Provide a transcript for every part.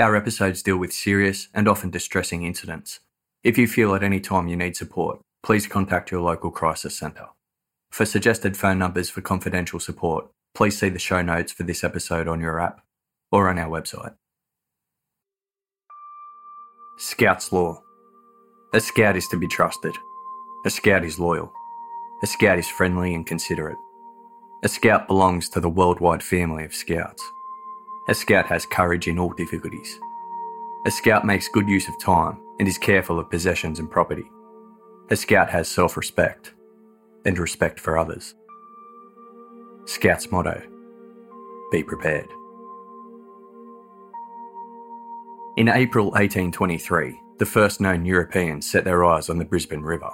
Our episodes deal with serious and often distressing incidents. If you feel at any time you need support, please contact your local crisis centre. For suggested phone numbers for confidential support, please see the show notes for this episode on your app or on our website. Scout's Law A scout is to be trusted. A scout is loyal. A scout is friendly and considerate. A scout belongs to the worldwide family of scouts. A scout has courage in all difficulties. A scout makes good use of time and is careful of possessions and property. A scout has self respect and respect for others. Scout's motto Be prepared. In April 1823, the first known Europeans set their eyes on the Brisbane River.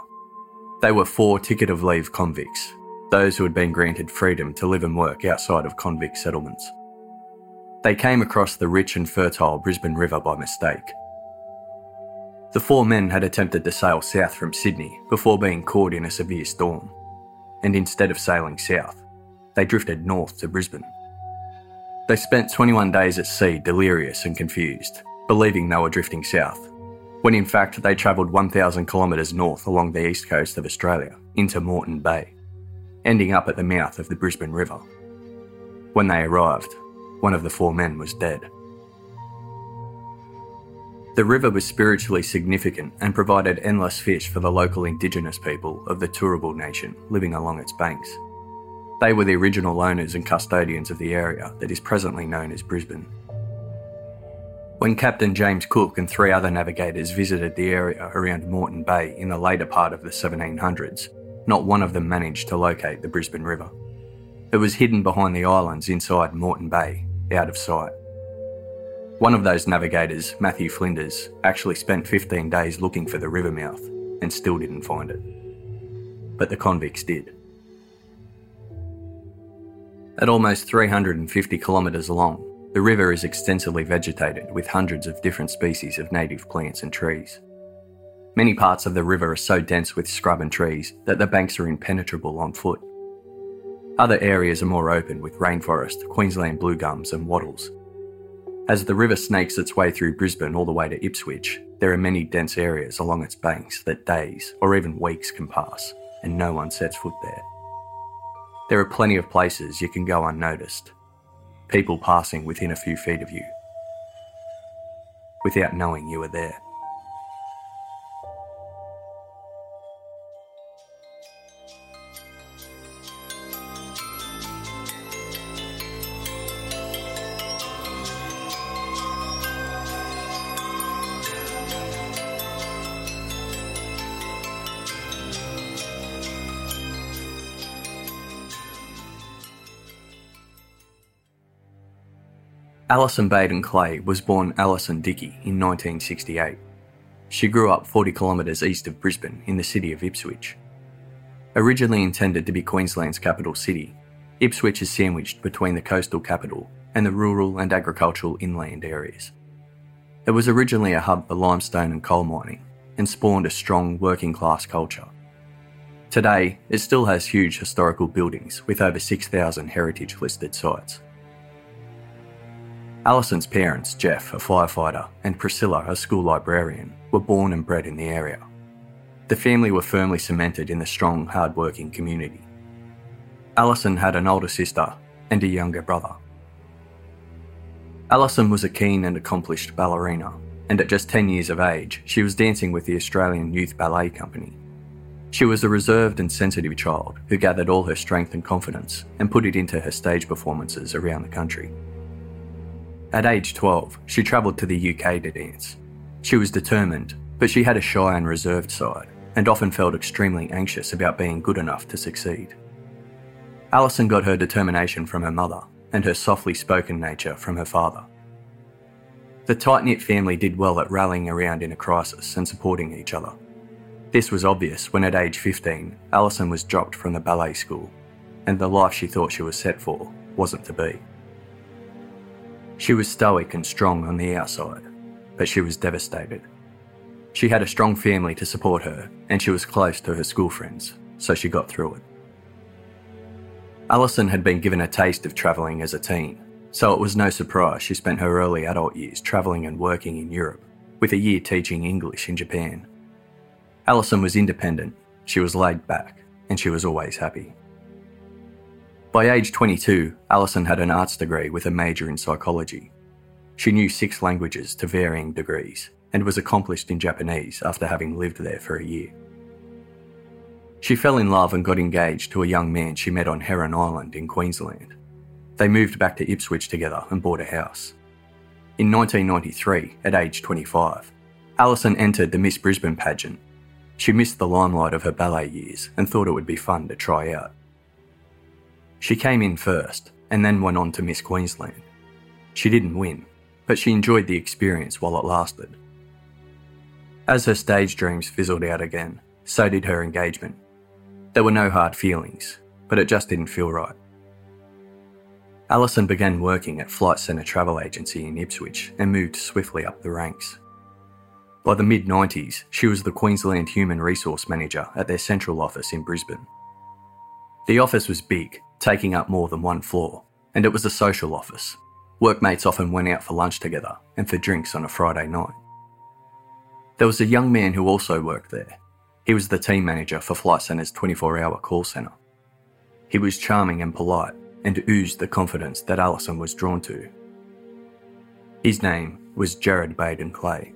They were four ticket of leave convicts, those who had been granted freedom to live and work outside of convict settlements. They came across the rich and fertile Brisbane River by mistake. The four men had attempted to sail south from Sydney before being caught in a severe storm, and instead of sailing south, they drifted north to Brisbane. They spent 21 days at sea delirious and confused, believing they were drifting south, when in fact they travelled 1,000 kilometres north along the east coast of Australia into Moreton Bay, ending up at the mouth of the Brisbane River. When they arrived, one of the four men was dead. The river was spiritually significant and provided endless fish for the local indigenous people of the Turrbal Nation living along its banks. They were the original owners and custodians of the area that is presently known as Brisbane. When Captain James Cook and three other navigators visited the area around Moreton Bay in the later part of the 1700s, not one of them managed to locate the Brisbane River. It was hidden behind the islands inside Moreton Bay, out of sight. One of those navigators, Matthew Flinders, actually spent 15 days looking for the river mouth and still didn't find it. But the convicts did. At almost 350 kilometres long, the river is extensively vegetated with hundreds of different species of native plants and trees. Many parts of the river are so dense with scrub and trees that the banks are impenetrable on foot. Other areas are more open with rainforest, Queensland blue gums, and wattles. As the river snakes its way through Brisbane all the way to Ipswich, there are many dense areas along its banks that days or even weeks can pass and no one sets foot there. There are plenty of places you can go unnoticed, people passing within a few feet of you, without knowing you are there. Allison Baden Clay was born Allison Dickie in 1968. She grew up 40 kilometres east of Brisbane in the city of Ipswich. Originally intended to be Queensland's capital city, Ipswich is sandwiched between the coastal capital and the rural and agricultural inland areas. It was originally a hub for limestone and coal mining and spawned a strong working class culture. Today, it still has huge historical buildings with over 6,000 heritage listed sites. Allison's parents, Geoff, a firefighter, and Priscilla, a school librarian, were born and bred in the area. The family were firmly cemented in the strong, hard-working community. Allison had an older sister and a younger brother. Allison was a keen and accomplished ballerina, and at just 10 years of age, she was dancing with the Australian Youth Ballet Company. She was a reserved and sensitive child who gathered all her strength and confidence and put it into her stage performances around the country. At age 12, she travelled to the UK to dance. She was determined, but she had a shy and reserved side and often felt extremely anxious about being good enough to succeed. Allison got her determination from her mother and her softly spoken nature from her father. The tight knit family did well at rallying around in a crisis and supporting each other. This was obvious when at age 15, Allison was dropped from the ballet school, and the life she thought she was set for wasn't to be. She was stoic and strong on the outside, but she was devastated. She had a strong family to support her, and she was close to her school friends, so she got through it. Allison had been given a taste of travelling as a teen, so it was no surprise she spent her early adult years travelling and working in Europe, with a year teaching English in Japan. Allison was independent, she was laid back, and she was always happy. By age 22, Allison had an arts degree with a major in psychology. She knew six languages to varying degrees and was accomplished in Japanese after having lived there for a year. She fell in love and got engaged to a young man she met on Heron Island in Queensland. They moved back to Ipswich together and bought a house. In 1993, at age 25, Allison entered the Miss Brisbane pageant. She missed the limelight of her ballet years and thought it would be fun to try out. She came in first and then went on to Miss Queensland. She didn't win, but she enjoyed the experience while it lasted. As her stage dreams fizzled out again, so did her engagement. There were no hard feelings, but it just didn't feel right. Allison began working at Flight Centre Travel Agency in Ipswich and moved swiftly up the ranks. By the mid 90s, she was the Queensland Human Resource Manager at their central office in Brisbane. The office was big, taking up more than one floor, and it was a social office. Workmates often went out for lunch together and for drinks on a Friday night. There was a young man who also worked there, he was the team manager for Flight Centre's 24 hour call centre. He was charming and polite and oozed the confidence that Allison was drawn to. His name was Gerard Baden Clay.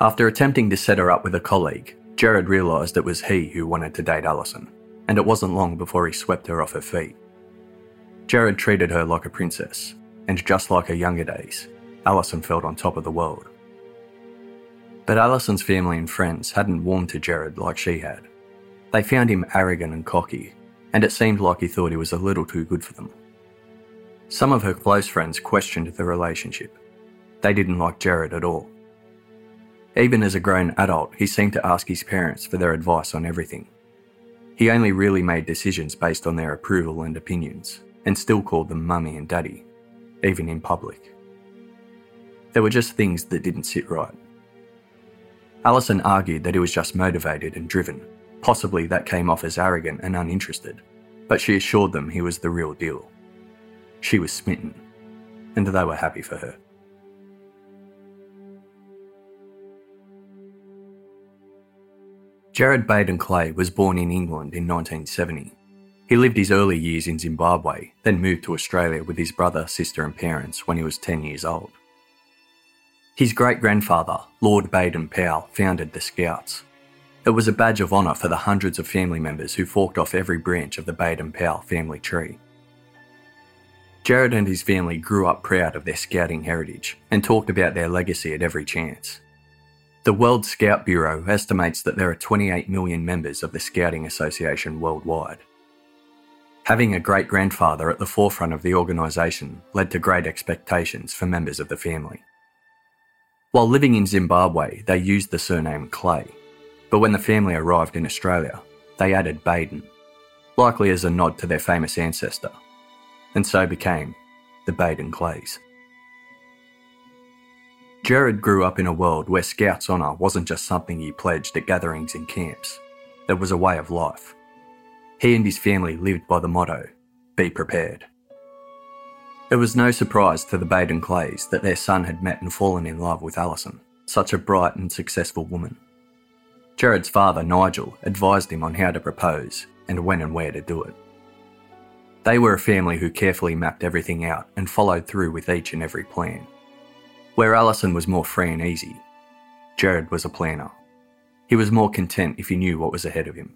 After attempting to set her up with a colleague, Gerard realised it was he who wanted to date Allison, and it wasn't long before he swept her off her feet. Gerard treated her like a princess, and just like her younger days, Allison felt on top of the world. But Allison's family and friends hadn't warmed to Gerard like she had. They found him arrogant and cocky, and it seemed like he thought he was a little too good for them. Some of her close friends questioned the relationship. They didn't like Gerard at all. Even as a grown adult, he seemed to ask his parents for their advice on everything. He only really made decisions based on their approval and opinions, and still called them mummy and daddy, even in public. There were just things that didn't sit right. Allison argued that he was just motivated and driven. Possibly that came off as arrogant and uninterested, but she assured them he was the real deal. She was smitten, and they were happy for her. Gerard Baden Clay was born in England in 1970. He lived his early years in Zimbabwe, then moved to Australia with his brother, sister, and parents when he was 10 years old. His great grandfather, Lord Baden Powell, founded the Scouts. It was a badge of honour for the hundreds of family members who forked off every branch of the Baden Powell family tree. Gerard and his family grew up proud of their scouting heritage and talked about their legacy at every chance. The World Scout Bureau estimates that there are 28 million members of the Scouting Association worldwide. Having a great grandfather at the forefront of the organisation led to great expectations for members of the family. While living in Zimbabwe, they used the surname Clay, but when the family arrived in Australia, they added Baden, likely as a nod to their famous ancestor, and so became the Baden Clays. Gerard grew up in a world where Scouts honour wasn't just something you pledged at gatherings and camps, it was a way of life. He and his family lived by the motto be prepared. It was no surprise to the Baden Clays that their son had met and fallen in love with Allison, such a bright and successful woman. Gerard's father, Nigel, advised him on how to propose and when and where to do it. They were a family who carefully mapped everything out and followed through with each and every plan. Where Allison was more free and easy, Gerard was a planner. He was more content if he knew what was ahead of him.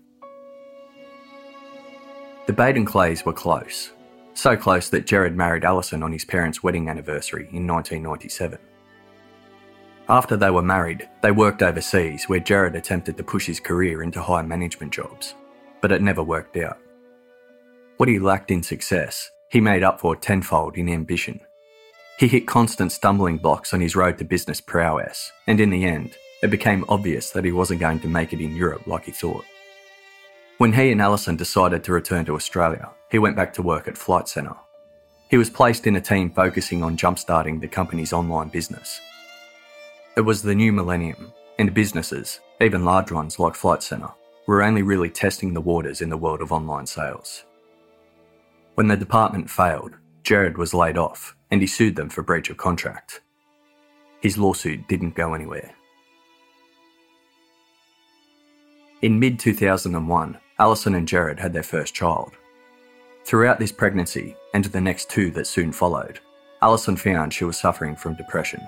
The Baden Clays were close, so close that Gerard married Allison on his parents' wedding anniversary in 1997. After they were married, they worked overseas where Gerard attempted to push his career into high management jobs, but it never worked out. What he lacked in success, he made up for tenfold in ambition. He hit constant stumbling blocks on his road to business prowess, and in the end, it became obvious that he wasn't going to make it in Europe like he thought. When he and Allison decided to return to Australia, he went back to work at Flight Centre. He was placed in a team focusing on jumpstarting the company's online business. It was the new millennium, and businesses, even large ones like Flight Centre, were only really testing the waters in the world of online sales. When the department failed, Gerard was laid off and he sued them for breach of contract. His lawsuit didn't go anywhere. In mid 2001, Allison and Gerard had their first child. Throughout this pregnancy and the next two that soon followed, Allison found she was suffering from depression.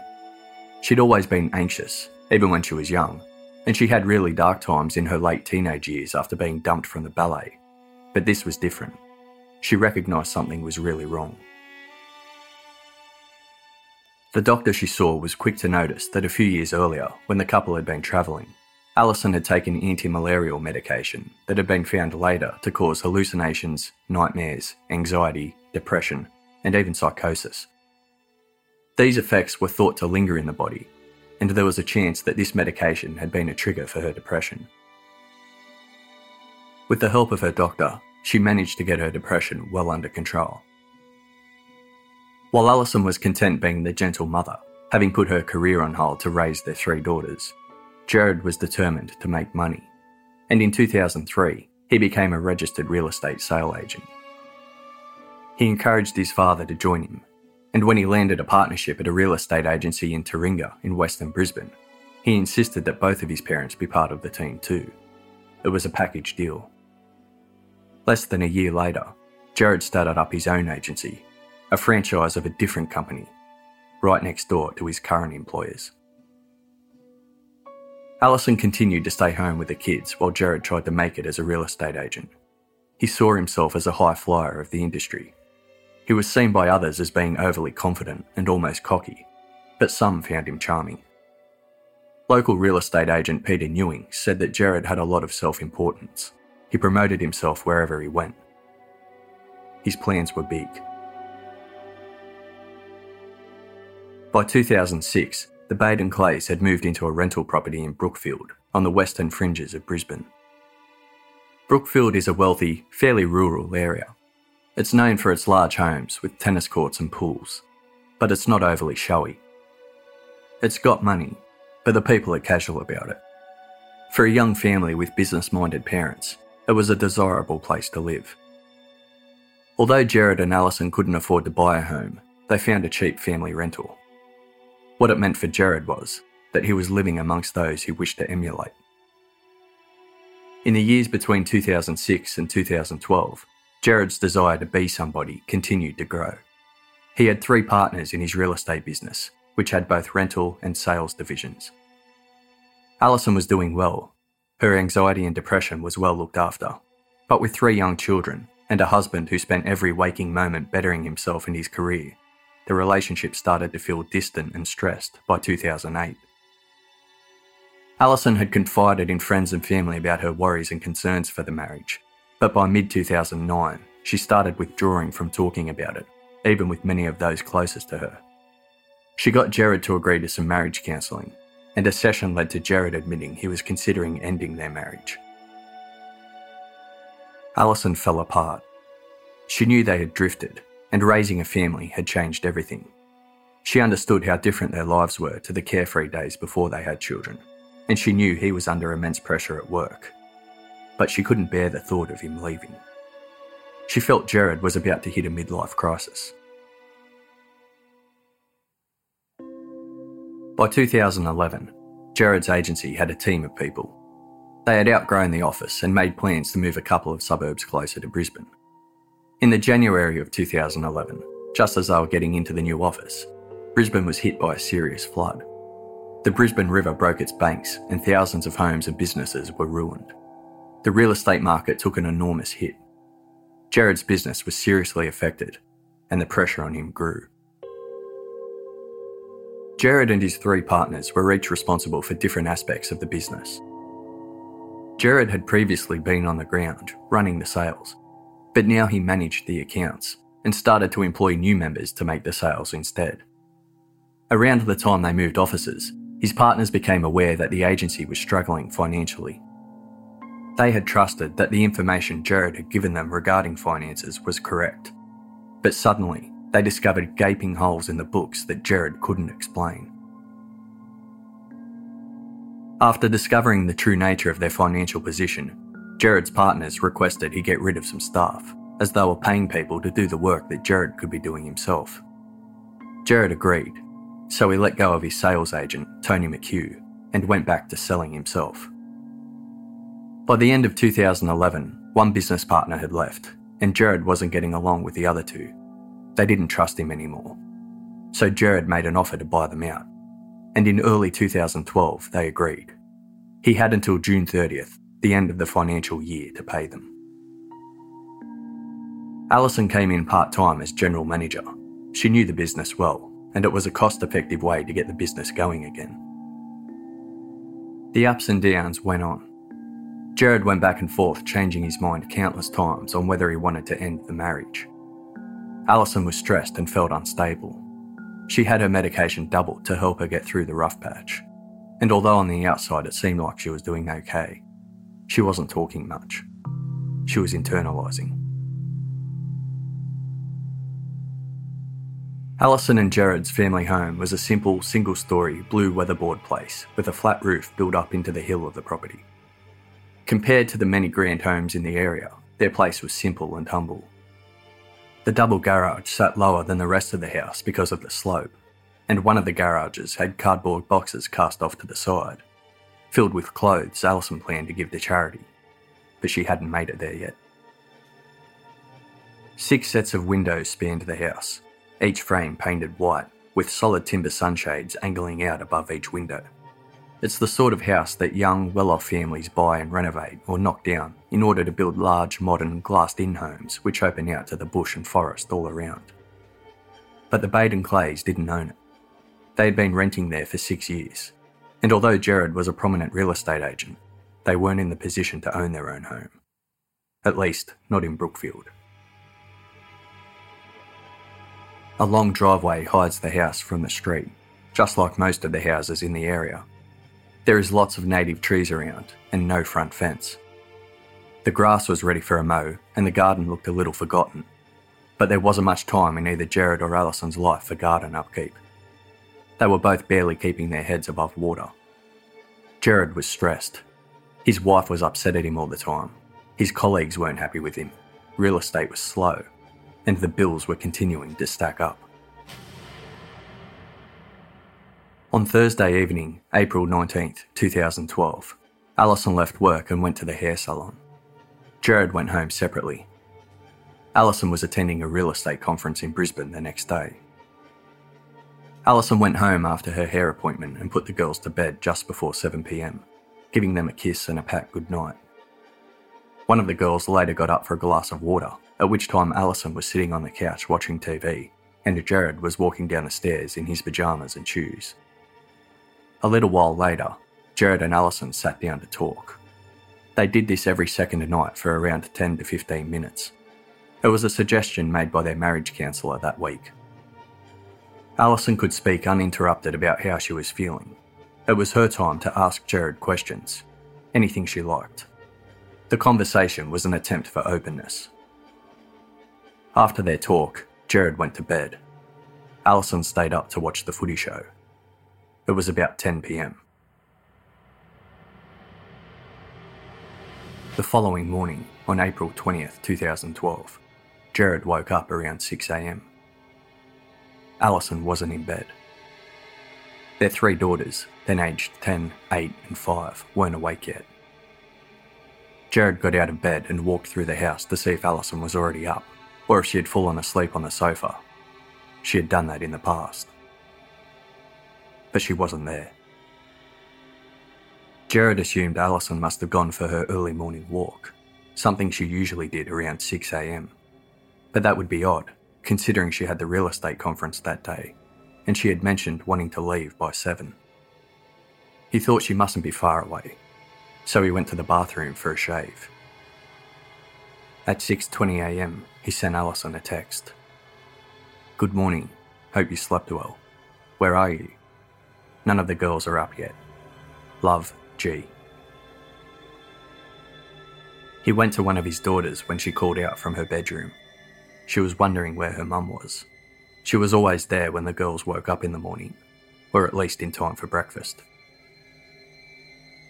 She'd always been anxious, even when she was young, and she had really dark times in her late teenage years after being dumped from the ballet. But this was different. She recognised something was really wrong. The doctor she saw was quick to notice that a few years earlier, when the couple had been travelling, Allison had taken anti malarial medication that had been found later to cause hallucinations, nightmares, anxiety, depression, and even psychosis. These effects were thought to linger in the body, and there was a chance that this medication had been a trigger for her depression. With the help of her doctor, she managed to get her depression well under control. While Allison was content being the gentle mother, having put her career on hold to raise their three daughters, Gerard was determined to make money, and in 2003, he became a registered real estate sale agent. He encouraged his father to join him, and when he landed a partnership at a real estate agency in Taringa in western Brisbane, he insisted that both of his parents be part of the team too. It was a package deal. Less than a year later, Gerard started up his own agency, a franchise of a different company, right next door to his current employers. Allison continued to stay home with the kids while Gerard tried to make it as a real estate agent. He saw himself as a high flyer of the industry. He was seen by others as being overly confident and almost cocky, but some found him charming. Local real estate agent Peter Newing said that Gerard had a lot of self importance. He promoted himself wherever he went. His plans were big. By 2006, the Baden Clays had moved into a rental property in Brookfield, on the western fringes of Brisbane. Brookfield is a wealthy, fairly rural area. It's known for its large homes with tennis courts and pools, but it's not overly showy. It's got money, but the people are casual about it. For a young family with business minded parents, it was a desirable place to live. Although Gerard and Allison couldn't afford to buy a home, they found a cheap family rental. What it meant for Gerard was that he was living amongst those he wished to emulate. In the years between 2006 and 2012, Gerard's desire to be somebody continued to grow. He had three partners in his real estate business, which had both rental and sales divisions. Allison was doing well. Her anxiety and depression was well looked after. But with three young children and a husband who spent every waking moment bettering himself in his career, the relationship started to feel distant and stressed by 2008. Allison had confided in friends and family about her worries and concerns for the marriage, but by mid 2009, she started withdrawing from talking about it, even with many of those closest to her. She got Gerard to agree to some marriage counselling, and a session led to Gerard admitting he was considering ending their marriage. Allison fell apart. She knew they had drifted, and raising a family had changed everything. She understood how different their lives were to the carefree days before they had children, and she knew he was under immense pressure at work. But she couldn't bear the thought of him leaving. She felt Gerard was about to hit a midlife crisis. By 2011, Gerard's agency had a team of people. They had outgrown the office and made plans to move a couple of suburbs closer to Brisbane. In the January of 2011, just as they were getting into the new office, Brisbane was hit by a serious flood. The Brisbane River broke its banks and thousands of homes and businesses were ruined. The real estate market took an enormous hit. Gerard's business was seriously affected and the pressure on him grew. Gerard and his three partners were each responsible for different aspects of the business. Gerard had previously been on the ground, running the sales, but now he managed the accounts and started to employ new members to make the sales instead. Around the time they moved offices, his partners became aware that the agency was struggling financially. They had trusted that the information Gerard had given them regarding finances was correct, but suddenly they discovered gaping holes in the books that Gerard couldn't explain. After discovering the true nature of their financial position, Gerard's partners requested he get rid of some staff, as they were paying people to do the work that Gerard could be doing himself. Gerard agreed, so he let go of his sales agent, Toni McHugh, and went back to selling himself. By the end of 2011, one business partner had left, and Gerard wasn't getting along with the other two. They didn't trust him anymore. So Gerard made an offer to buy them out, and in early 2012 they agreed. He had until June 30th, the end of the financial year, to pay them. Allison came in part time as general manager. She knew the business well, and it was a cost effective way to get the business going again. The ups and downs went on. Gerard went back and forth, changing his mind countless times on whether he wanted to end the marriage. Allison was stressed and felt unstable. She had her medication doubled to help her get through the rough patch, and although on the outside it seemed like she was doing okay, she wasn't talking much. She was internalising. Allison and Gerard's family home was a simple, single story, blue weatherboard place with a flat roof built up into the hill of the property. Compared to the many grand homes in the area, their place was simple and humble. The double garage sat lower than the rest of the house because of the slope, and one of the garages had cardboard boxes cast off to the side, filled with clothes Allison planned to give to charity, but she hadn't made it there yet. Six sets of windows spanned the house, each frame painted white, with solid timber sunshades angling out above each window. It's the sort of house that young, well off families buy and renovate or knock down in order to build large, modern, glassed in homes which open out to the bush and forest all around. But the Baden Clays didn't own it. They had been renting there for six years, and although Gerard was a prominent real estate agent, they weren't in the position to own their own home. At least, not in Brookfield. A long driveway hides the house from the street, just like most of the houses in the area. There is lots of native trees around and no front fence. The grass was ready for a mow and the garden looked a little forgotten, but there wasn't much time in either Gerard or Allison's life for garden upkeep. They were both barely keeping their heads above water. Gerard was stressed. His wife was upset at him all the time. His colleagues weren't happy with him. Real estate was slow and the bills were continuing to stack up. On Thursday evening, April 19th, 2012, Allison left work and went to the hair salon. Gerard went home separately. Allison was attending a real estate conference in Brisbane the next day. Allison went home after her hair appointment and put the girls to bed just before 7pm, giving them a kiss and a pat goodnight. One of the girls later got up for a glass of water at which time Allison was sitting on the couch watching TV, and Gerard was walking down the stairs in his pyjamas and shoes. A little while later, Gerard and Allison sat down to talk. They did this every second night for around 10 to 15 minutes. It was a suggestion made by their marriage counsellor that week. Allison could speak uninterrupted about how she was feeling. It was her time to ask Gerard questions, anything she liked. The conversation was an attempt for openness. After their talk, Gerard went to bed. Allison stayed up to watch the footy show. It was about 10 pm. The following morning, on April 20th, 2012, Gerard woke up around 6am. Allison wasn't in bed. Their three daughters, then aged 10, 8, and 5, weren't awake yet. Gerard got out of bed and walked through the house to see if Allison was already up, or if she had fallen asleep on the sofa. She had done that in the past. But she wasn't there. Gerard assumed Allison must have gone for her early morning walk, something she usually did around 6am. But that would be odd, considering she had the real estate conference that day, and she had mentioned wanting to leave by 7. He thought she mustn't be far away, so he went to the bathroom for a shave. At 6.20am, he sent Allison a text. Good morning. Hope you slept well. Where are you? None of the girls are up yet. Love, G. He went to one of his daughters when she called out from her bedroom. She was wondering where her mum was. She was always there when the girls woke up in the morning, or at least in time for breakfast.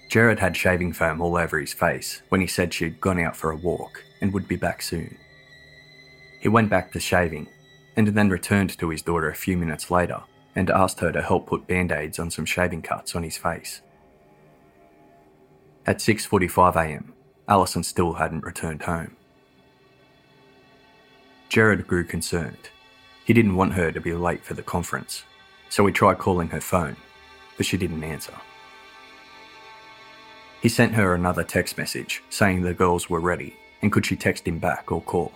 Gerard had shaving foam all over his face when he said she'd gone out for a walk and would be back soon. He went back to shaving and then returned to his daughter a few minutes later and asked her to help put band-aids on some shaving cuts on his face. At 6.45am, Allison still hadn't returned home. Gerard grew concerned. He didn't want her to be late for the conference, so he tried calling her phone, but she didn't answer. He sent her another text message saying the girls were ready and could she text him back or call.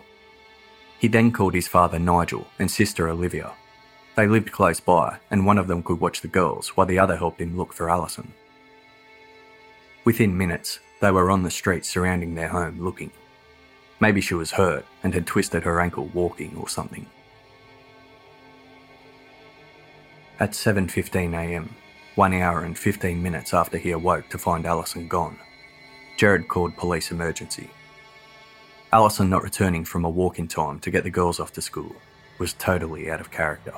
He then called his father Nigel and sister Olivia. They lived close by and one of them could watch the girls while the other helped him look for Allison. Within minutes, they were on the street surrounding their home looking. Maybe she was hurt and had twisted her ankle walking or something. At 7.15am, one hour and 15 minutes after he awoke to find Allison gone. Gerard called police emergency. Allison not returning from a walk in time to get the girls off to school was totally out of character.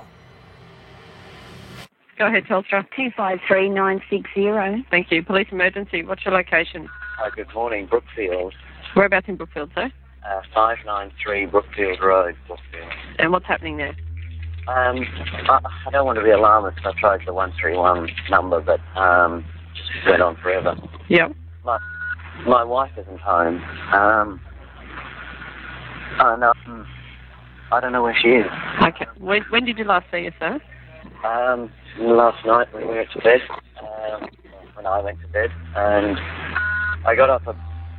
Go ahead, Telstra. 253960. Thank you. Police emergency. What's your location? Hi, good morning, Brookfield. Whereabouts in Brookfield, sir? Uh, 593 Brookfield Road, Brookfield. And what's happening there? Um, I, I don't want to be alarmist. I tried the 131 number, but um, just went on forever. Yep. My, my wife isn't home. Um, and, um, I don't know where she is. Okay. When, when did you last see her, sir? Um, last night when we went to bed, um, when I went to bed, and I got up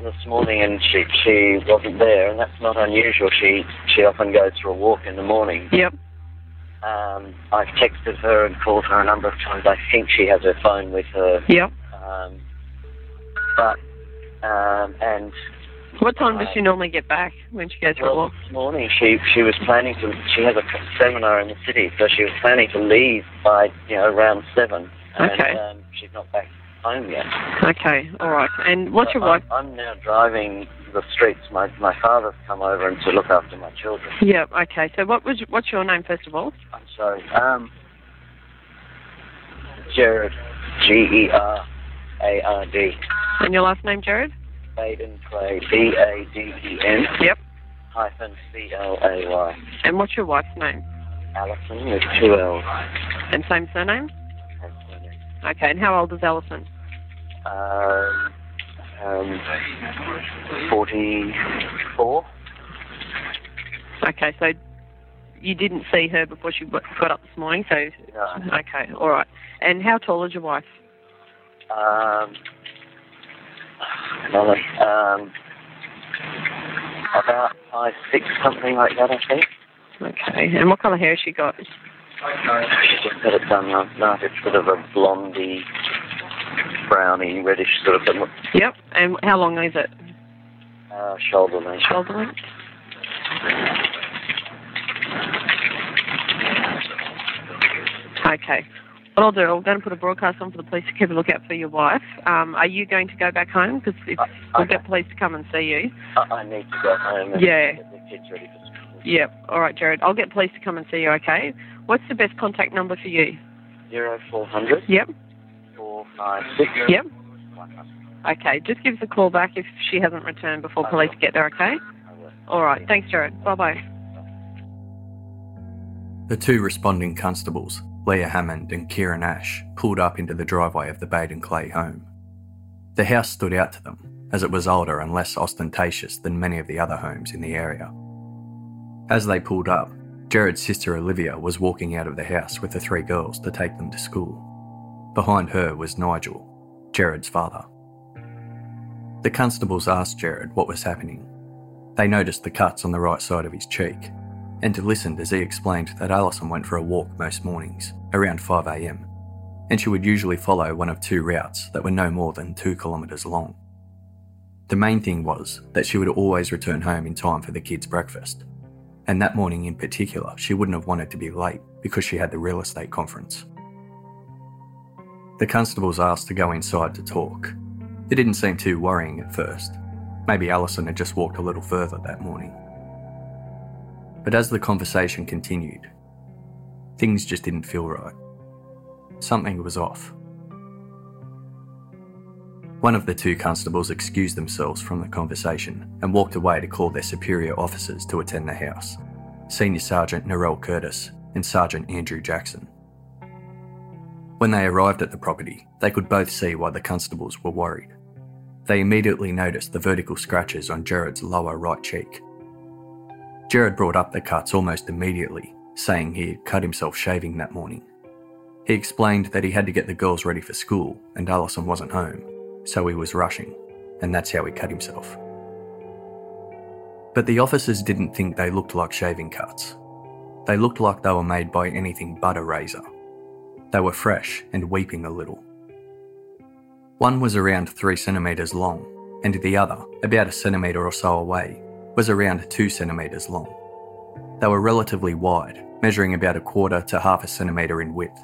this morning and she she wasn't there, and that's not unusual. She she often goes for a walk in the morning. Yep. Um, I've texted her and called her a number of times. I think she has her phone with her. Yep. Um, but um, and What time does she normally get back when she goes for a well, walk? this morning she she was planning to. She has a seminar in the city, so she was planning to leave by you know around seven. And, Okay. Um, she's not back home yet. Okay. All right. And what's your I'm, wife? I'm now driving the streets. My my father's come over and to look after my children. Yep. Okay. So what was what's your name first of all? I'm sorry. Um, Gerard, G E R A R D, And your last name, Gerard? Baden Clay, B A D E N Yep. hyphen C L A Y. And what's your wife's name? Allison with two L's. And same surname? Okay. And how old is Allison? Um, um, 44. Okay. So you didn't see her before she got up this morning. So No. okay. All right. And how tall is your wife? Um, another, um, about five, six, something like that, I think. Okay. And what colour hair has she got? Got it done last night. It's sort of a blondie, browny, reddish sort of thing. Yep. And how long is it? Uh, shoulder length. Shoulder length? Okay. What I'll do, I'm going to put a broadcast on for the police to keep a lookout for your wife. Um, are you going to go back home? Because Uh, we'll get police to come and see you. I, I need to go home and Yeah. get the kids ready for school. Yep. All right, Gerard. I'll get police to come and see you. Okay. What's the best contact number for you? Zero four hundred Yep. four five six. Yep. Okay. Just give us a call back if she hasn't returned before police get there. Okay. All right. Thanks, Gerard. Bye bye. The two responding constables Leah Hammond and Kieran Ash pulled up into the driveway of the Baden Clay home. The house stood out to them, as it was older and less ostentatious than many of the other homes in the area. As they pulled up, Gerard's sister Olivia was walking out of the house with the three girls to take them to school. Behind her was Nigel, Gerard's father. The constables asked Gerard what was happening. They noticed the cuts on the right side of his cheek and listened as he explained that Allison went for a walk most mornings, around 5am, and she would usually follow one of two routes that were no more than two kilometres long. The main thing was that she would always return home in time for the kids' breakfast, and that morning in particular, she wouldn't have wanted to be late because she had the real estate conference. The constables asked to go inside to talk. It didn't seem too worrying at first. Maybe Allison had just walked a little further that morning. But as the conversation continued, things just didn't feel right. Something was off. One of the two constables excused themselves from the conversation and walked away to call their superior officers to attend the house Senior Sergeant Narelle Curtis and Sergeant Andrew Jackson. When they arrived at the property, they could both see why the constables were worried. They immediately noticed the vertical scratches on Gerard's lower right cheek. Gerard brought up the cuts almost immediately, saying he had cut himself shaving that morning. He explained that he had to get the girls ready for school and Allison wasn't home, so he was rushing, and that's how he cut himself. But the officers didn't think they looked like shaving cuts. They looked like they were made by anything but a razor. They were fresh and weeping a little. One was around 3 centimetres long, and the other, about a centimetre or so away, was around 2 centimetres long. They were relatively wide, measuring about a quarter to half a centimetre in width,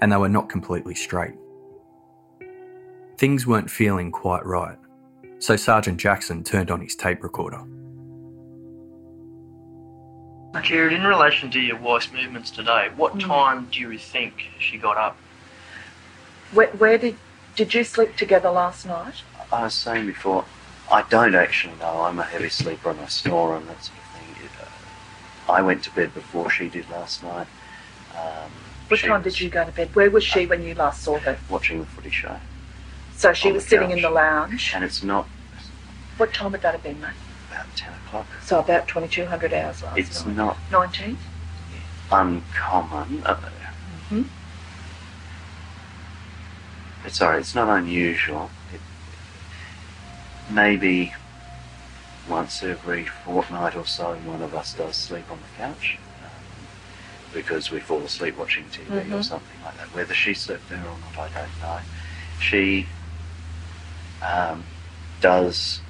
and they were not completely straight. Things weren't feeling quite right, so Sergeant Jackson turned on his tape recorder. Gerard, in relation to your wife's movements today, what Mm. time do you think she got up? Where, where did did you sleep together last night? I was saying before, I don't actually know. I'm a heavy sleeper and I snore and that sort of thing. It, uh, I went to bed before she did last night. Um, What time was did you go to bed? Where was she when you last saw her? Watching the footy show. So she On was the sitting in couch. the lounge. And it's not What time would that have been, mate? about 10 o'clock. So about 2200 hours last It's night. not 19? uncommon. Uh, Mhm. It's sorry, it's not unusual. It, maybe once every fortnight or so, one of us does sleep on the couch um, because we fall asleep watching TV or Mhm. something like that. Whether she slept there or not, I don't know. She um, does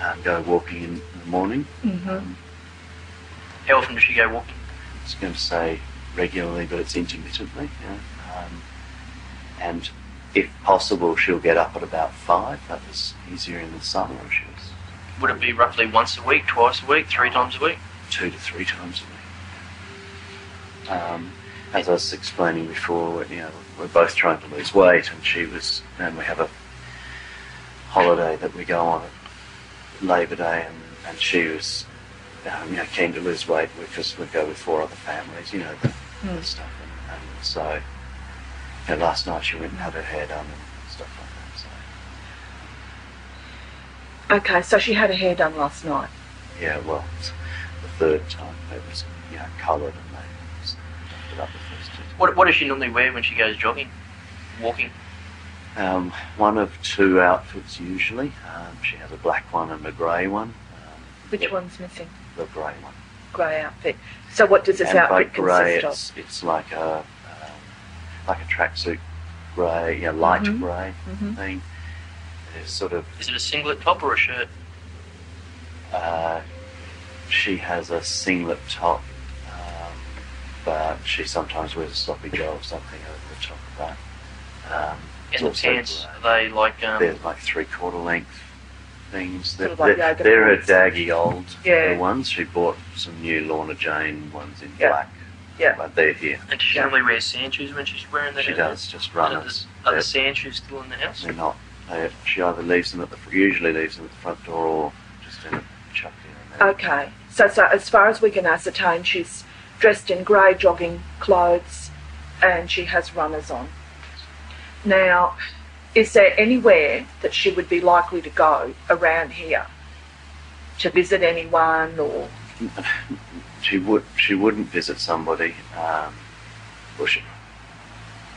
um, go walking in the morning. Mm-hmm. Um, How often does she go walking? I was going to say regularly, but it's intermittently. Yeah. Um, and if possible, she'll get up at about five. That was easier in the summer. She was Would it be roughly once a week, twice a week, three times a week? two to three times a week. Um, as I was explaining before, you know, we're both trying to lose weight, and she was, and we have a holiday that we go on at Labor Day, and, and she was, um, you know, keen to lose weight because we go with four other families, you know, the, Hmm. the stuff, and, and so, you know, last night she went and had her hair done and stuff like that. So, Okay, so she had her hair done last night. yeah, well, it's the third time it was, you know, coloured, and they just knocked it up the first two. What, what does she normally wear when she goes jogging, walking? Um, one of two outfits usually. Um, she has a black one and a grey one. Um, Which one's missing? the grey one. Grey outfit. So what does this and by outfit grey, consist of? it's it's like a um, like a tracksuit grey, yeah, light Mhm. grey Mhm. thing. There's sort of Is it a singlet top or a shirt? uh, she has a singlet top, um, but she sometimes wears a sloppy joe or something over the top of that. Um, it's And the also pants, are they like, um, they're like three quarter length things. They're, Sort of like they're, yoga they're her pants. daggy old Yeah. ones. She bought some new Lorna Jane ones in Yeah. black. Yeah. But they're here. and does she Yeah. normally wear sand shoes when she's wearing that? She outfit? does just Are runners. are They're, the sand shoes still in the house? they're not. They, she either leaves them at the fr- usually leaves them at the front door or just in a chucked in. And then, Okay. So, so as far as we can ascertain, she's dressed in grey jogging clothes, and she has runners on. Now, is there anywhere that she would be likely to go around here to visit anyone or She would she wouldn't visit somebody. Um, or she,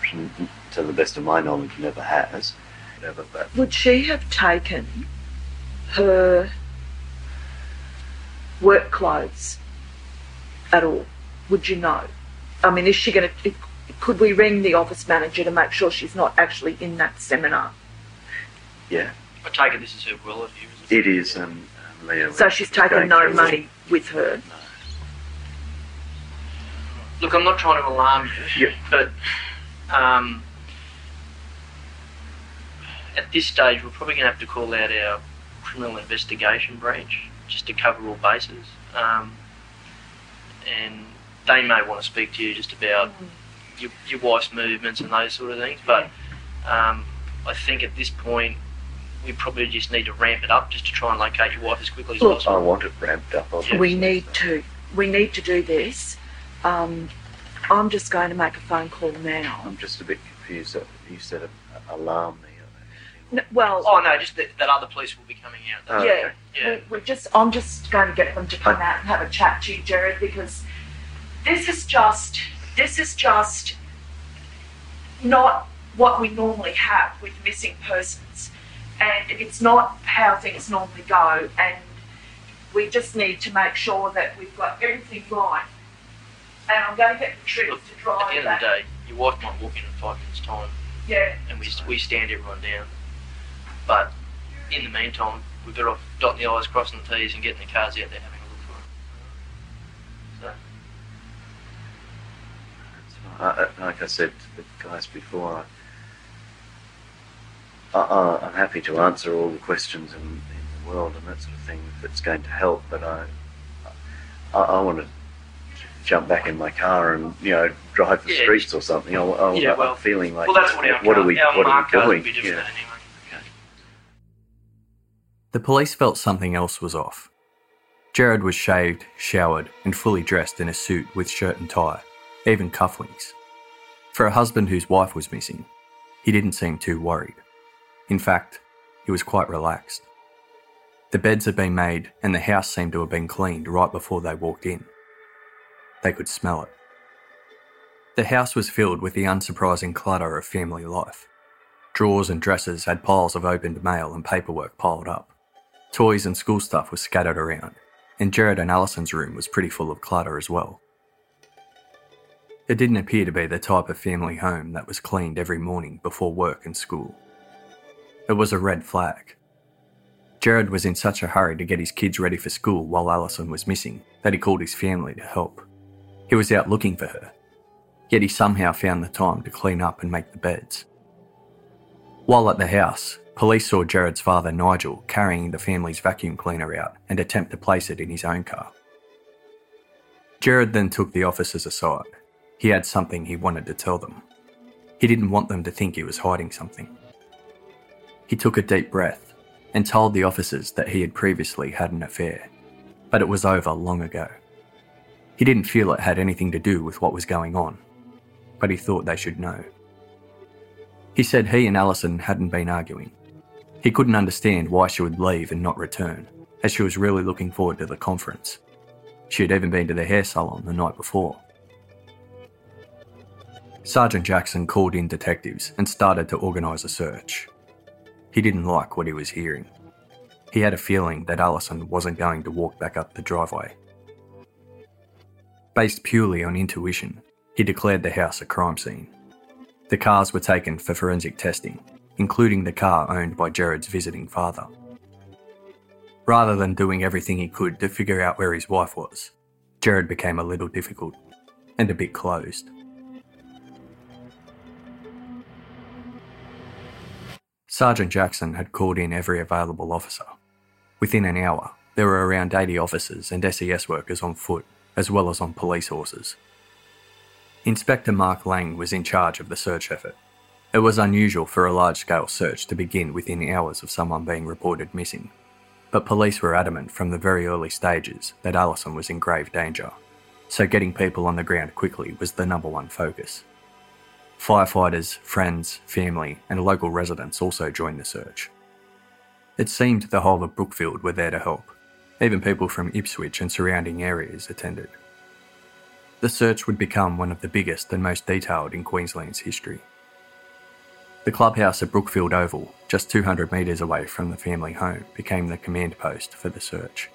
she, to the best of my knowledge, never has. Whatever, but would she have taken her work clothes at all? Would you know? I mean, is she going to? Could we ring the office manager to make sure she's not actually in that seminar? yeah, I take it this is her relative, is it? it is. And um, Leah. So she's taken going no through it. money with her. Look, I'm not trying to alarm you, Yeah. but um, at this stage, we're probably going to have to call out our criminal investigation branch just to cover all bases. Um, and they may want to speak to you just about your, your wife's movements and those sort of things. But um, I think at this point, we probably just need to ramp it up just to try and locate your wife as quickly as Look, I want it ramped up. Obviously. We need to. We need to do this. Um, I'm just going to make a phone call now. I'm just a bit confused. that You said a, alarm me. N- Well, Oh no, just that, that other police will be coming out. Oh, yeah, okay. Yeah. We, we just. I'm just going to get them to come out and have a chat to you, Gerard, because this is just. This is just not what we normally have with missing persons, and it's not how things normally go. And we just need to make sure that we've got everything right. And I'm going to get the Look, to At drive the end that. of the day, your wife might walk in in five minutes' time, Yeah. and we, we stand everyone down. But in the meantime, we're better off dotting the I's, crossing the T's, and getting the cars out there having a look for her. So, I, I, like I said to the guys before, I, I, I'm happy to answer all the questions in, in the world and that sort of thing if it's going to help. But I, I, I want to jump back in my car and you know drive the Yeah, streets or something. I, I, Yeah, I'm feeling like well, that's what our, what car, are we our what are mark we doing? would Yeah. anyway. The police felt something else was off. Gerard was shaved, showered, and fully dressed in a suit with shirt and tie, even cufflinks. For a husband whose wife was missing, he didn't seem too worried. In fact, he was quite relaxed. The beds had been made and the house seemed to have been cleaned right before they walked in. They could smell it. The house was filled with the unsurprising clutter of family life. Drawers and dressers had piles of opened mail and paperwork piled up. Toys and school stuff was scattered around, and Gerard and Allison's room was pretty full of clutter as well. It didn't appear to be the type of family home that was cleaned every morning before work and school. It was a red flag. Gerard was in such a hurry to get his kids ready for school while Allison was missing that he called his family to help. He was out looking for her, yet he somehow found the time to clean up and make the beds. While at the house, police saw Gerard's father Nigel carrying the family's vacuum cleaner out and attempt to place it in his own car. Gerard then took the officers aside. He had something he wanted to tell them. He didn't want them to think he was hiding something. He took a deep breath and told the officers that he had previously had an affair, but it was over long ago. He didn't feel it had anything to do with what was going on, but he thought they should know. He said he and Allison hadn't been arguing. He couldn't understand why she would leave and not return, as she was really looking forward to the conference. She had even been to the hair salon the night before. Sergeant Jackson called in detectives and started to organise a search. He didn't like what he was hearing. He had a feeling that Allison wasn't going to walk back up the driveway. Based purely on intuition, he declared the house a crime scene. The cars were taken for forensic testing, including the car owned by Gerard's visiting father. Rather than doing everything he could to figure out where his wife was, Gerard became a little difficult and a bit closed. Sergeant Jackson had called in every available officer. Within an hour, there were around 80 officers and SES workers on foot, as well as on police horses. Inspector Mark Lang was in charge of the search effort. It was unusual for a large scale search to begin within hours of someone being reported missing, but police were adamant from the very early stages that Allison was in grave danger. so getting people on the ground quickly was the number one focus. Firefighters, friends, family, and local residents also joined the search. It seemed the whole of Brookfield were there to help. Even people from Ipswich and surrounding areas attended. The search would become one of the biggest and most detailed in Queensland's history. The clubhouse at Brookfield Oval, just 200 metres away from the family home, became the command post for the search.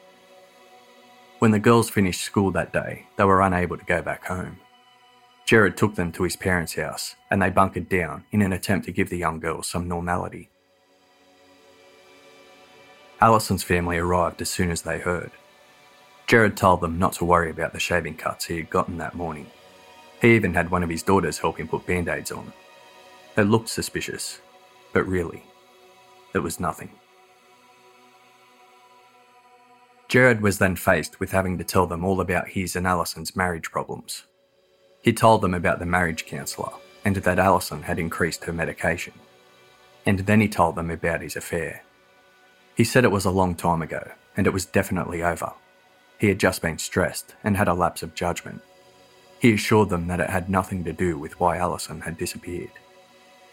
When the girls finished school that day, they were unable to go back home. Gerard took them to his parents' house and they bunkered down in an attempt to give the young girls some normality. Allison's family arrived as soon as they heard. Gerard told them not to worry about the shaving cuts he had gotten that morning. He even had one of his daughters help him put band aids on. It looked suspicious, but really, it was nothing. Gerard was then faced with having to tell them all about his and Allison's marriage problems. He told them about the marriage counsellor and that Allison had increased her medication. And then he told them about his affair. He said it was a long time ago and it was definitely over. He had just been stressed and had a lapse of judgment. He assured them that it had nothing to do with why Allison had disappeared.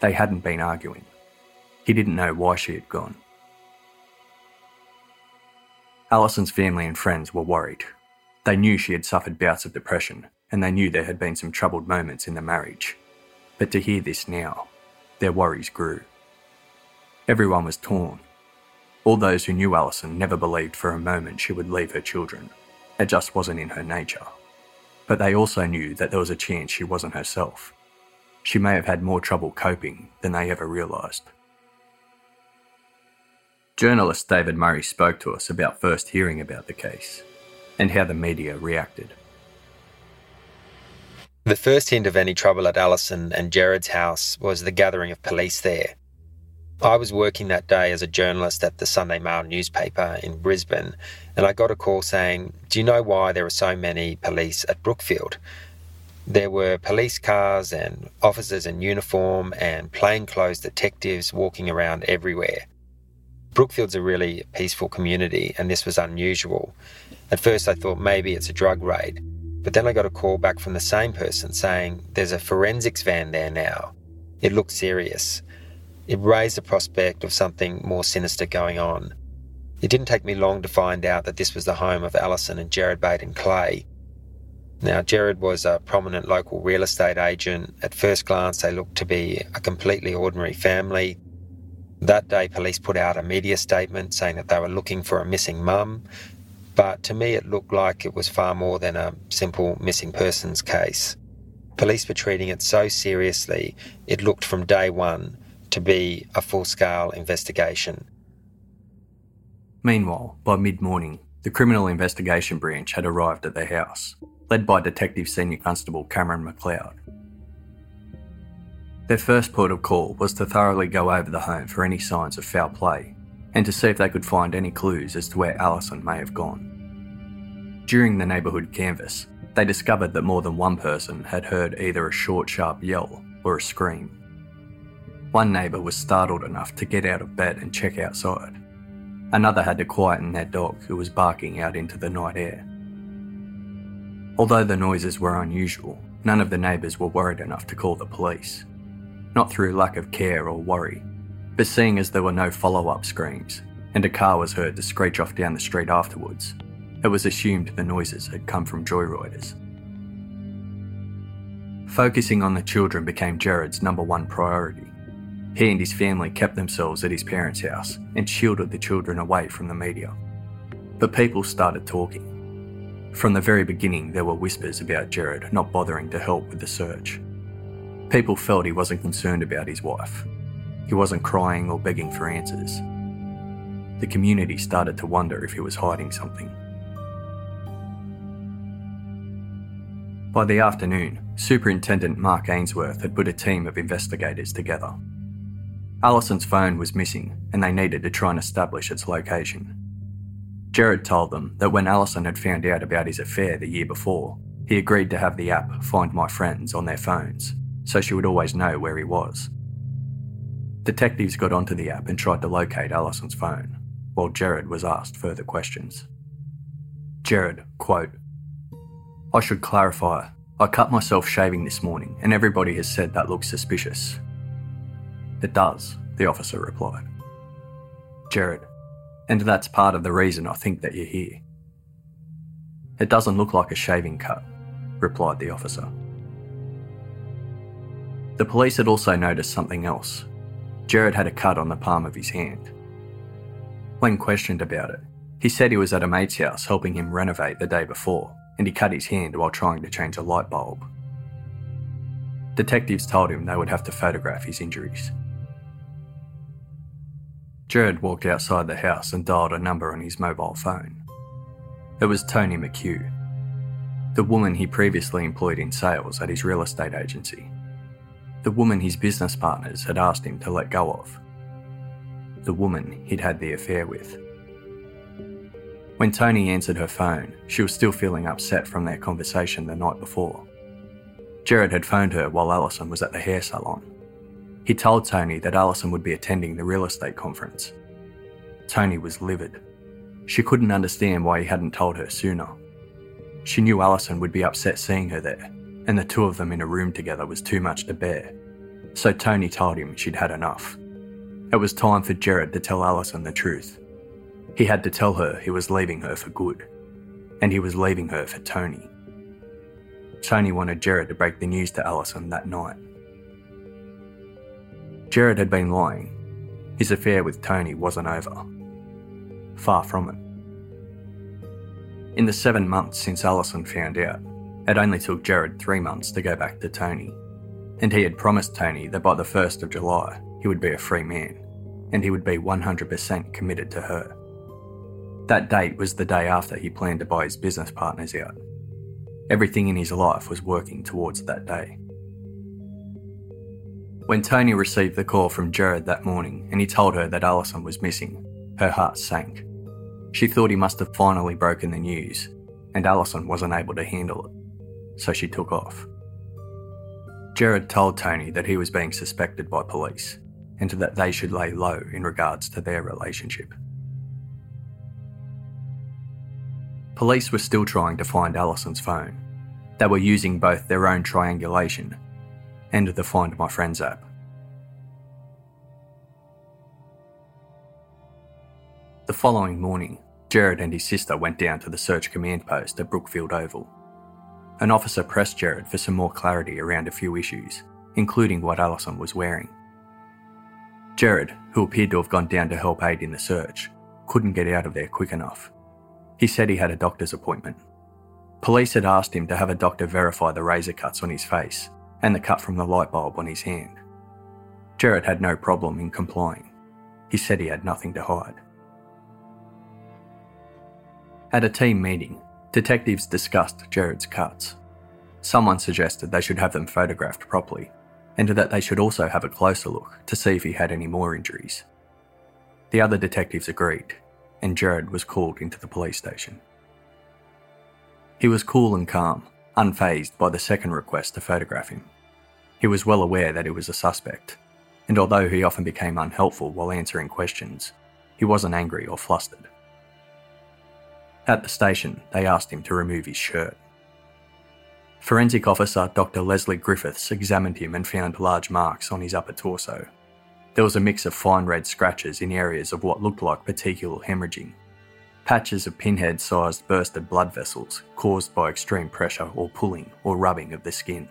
They hadn't been arguing. He didn't know why she had gone. Allison's family and friends were worried. They knew she had suffered bouts of depression, and they knew there had been some troubled moments in the marriage. But to hear this now, their worries grew. Everyone was torn. All those who knew Allison never believed for a moment she would leave her children. It just wasn't in her nature. But they also knew that there was a chance she wasn't herself, she may have had more trouble coping than they ever realised. Journalist David Murray spoke to us about first hearing about the case and how the media reacted. The first hint of any trouble at Allison and Gerard's house was the gathering of police there. I was working that day as a journalist at the Sunday Mail newspaper in Brisbane, and I got a call saying, Do you know why there are so many police at Brookfield? There were police cars and officers in uniform and plainclothes detectives walking around everywhere. Brookfield's a really peaceful community, and this was unusual. At first, I thought maybe it's a drug raid, but then I got a call back from the same person saying there's a forensics van there now. It looked serious. It raised the prospect of something more sinister going on. It didn't take me long to find out that this was the home of Allison and Gerard Baden Clay, now, Gerard was a prominent local real estate agent. At first glance, they looked to be a completely ordinary family. That day, police put out a media statement saying that they were looking for a missing mum, but to me, it looked like it was far more than a simple missing persons case. Police were treating it so seriously, it looked from day one to be a full scale investigation. Meanwhile, by mid morning, the Criminal Investigation Branch had arrived at the house led by Detective Senior Constable Cameron McLeod. Their first port of call was to thoroughly go over the home for any signs of foul play and to see if they could find any clues as to where Allison may have gone. During the neighbourhood canvass, they discovered that more than one person had heard either a short, sharp yell or a scream. One neighbour was startled enough to get out of bed and check outside. Another had to quieten their dog who was barking out into the night air. Although the noises were unusual, none of the neighbours were worried enough to call the police. Not through lack of care or worry, but seeing as there were no follow up screams, and a car was heard to screech off down the street afterwards, it was assumed the noises had come from joyriders. Focusing on the children became Gerard's number one priority. He and his family kept themselves at his parents' house and shielded the children away from the media. But people started talking. From the very beginning, there were whispers about Gerard not bothering to help with the search. People felt he wasn't concerned about his wife. He wasn't crying or begging for answers. The community started to wonder if he was hiding something. By the afternoon, Superintendent Mark Ainsworth had put a team of investigators together. Allison's phone was missing, and they needed to try and establish its location. Gerard told them that when Allison had found out about his affair the year before, he agreed to have the app Find My Friends on their phones, so she would always know where he was. Detectives got onto the app and tried to locate Allison's phone, while Gerard was asked further questions. Gerard, quote, I should clarify, I cut myself shaving this morning and everybody has said that looks suspicious. It does, the officer replied. Gerard, and that's part of the reason I think that you're here. It doesn't look like a shaving cut, replied the officer. The police had also noticed something else. Gerard had a cut on the palm of his hand. When questioned about it, he said he was at a mate's house helping him renovate the day before, and he cut his hand while trying to change a light bulb. Detectives told him they would have to photograph his injuries. Gerard walked outside the house and dialed a number on his mobile phone. It was Toni McHugh, the woman he previously employed in sales at his real estate agency, the woman his business partners had asked him to let go of, the woman he'd had the affair with. When Toni answered her phone, she was still feeling upset from their conversation the night before. Gerard had phoned her while Allison was at the hair salon he told Toni that Allison would be attending the real estate conference. Toni was livid. She couldn't understand why he hadn't told her sooner. She knew Allison would be upset seeing her there, and the two of them in a room together was too much to bear. So Toni told him she'd had enough. It was time for Gerard to tell Allison the truth. He had to tell her he was leaving her for good, and he was leaving her for Toni. Toni wanted Gerard to break the news to Allison that night. Gerard had been lying. His affair with Toni wasn't over. Far from it. In the seven months since Allison found out, it only took Gerard three months to go back to Toni, and he had promised Toni that by the 1st of July he would be a free man, and he would be 100% committed to her. That date was the day after he planned to buy his business partners out. Everything in his life was working towards that day. When Toni received the call from Gerard that morning and he told her that Allison was missing, her heart sank. She thought he must have finally broken the news, and Allison wasn't able to handle it, so she took off. Gerard told Toni that he was being suspected by police and that they should lay low in regards to their relationship. Police were still trying to find Allison's phone. They were using both their own triangulation and the Find My Friends app. The following morning, Gerard and his sister went down to the search command post at Brookfield Oval. An officer pressed Gerard for some more clarity around a few issues, including what Allison was wearing. Gerard, who appeared to have gone down to help aid in the search, couldn't get out of there quick enough. He said he had a doctor's appointment. Police had asked him to have a doctor verify the razor cuts on his face and the cut from the light bulb on his hand. Gerard had no problem in complying. He said he had nothing to hide. At a team meeting, detectives discussed Gerard's cuts. Someone suggested they should have them photographed properly, and that they should also have a closer look to see if he had any more injuries. The other detectives agreed, and Gerard was called into the police station. He was cool and calm, unfazed by the second request to photograph him. He was well aware that he was a suspect, and although he often became unhelpful while answering questions, he wasn't angry or flustered. At the station, they asked him to remove his shirt. Forensic officer Dr. Leslie Griffiths examined him and found large marks on his upper torso. There was a mix of fine red scratches in areas of what looked like petechial hemorrhaging patches of pinhead sized bursted blood vessels caused by extreme pressure or pulling or rubbing of the skin.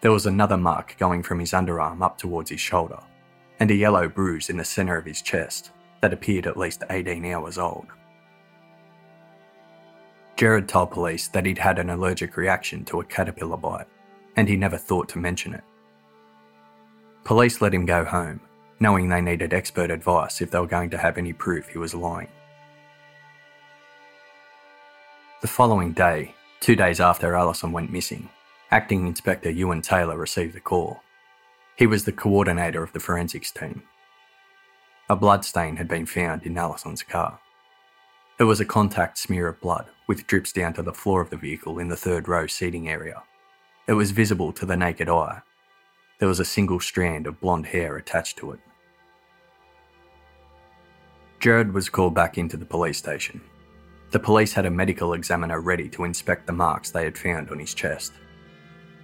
There was another mark going from his underarm up towards his shoulder, and a yellow bruise in the centre of his chest that appeared at least 18 hours old. Gerard told police that he'd had an allergic reaction to a caterpillar bite, and he never thought to mention it. Police let him go home, knowing they needed expert advice if they were going to have any proof he was lying. The following day, two days after Allison went missing, Acting Inspector Ewan Taylor received the call. He was the coordinator of the forensics team. A bloodstain had been found in Allison's car. There was a contact smear of blood with drips down to the floor of the vehicle in the third row seating area. It was visible to the naked eye. There was a single strand of blonde hair attached to it. Gerard was called back into the police station The police had a medical examiner ready to inspect the marks they had found on his chest.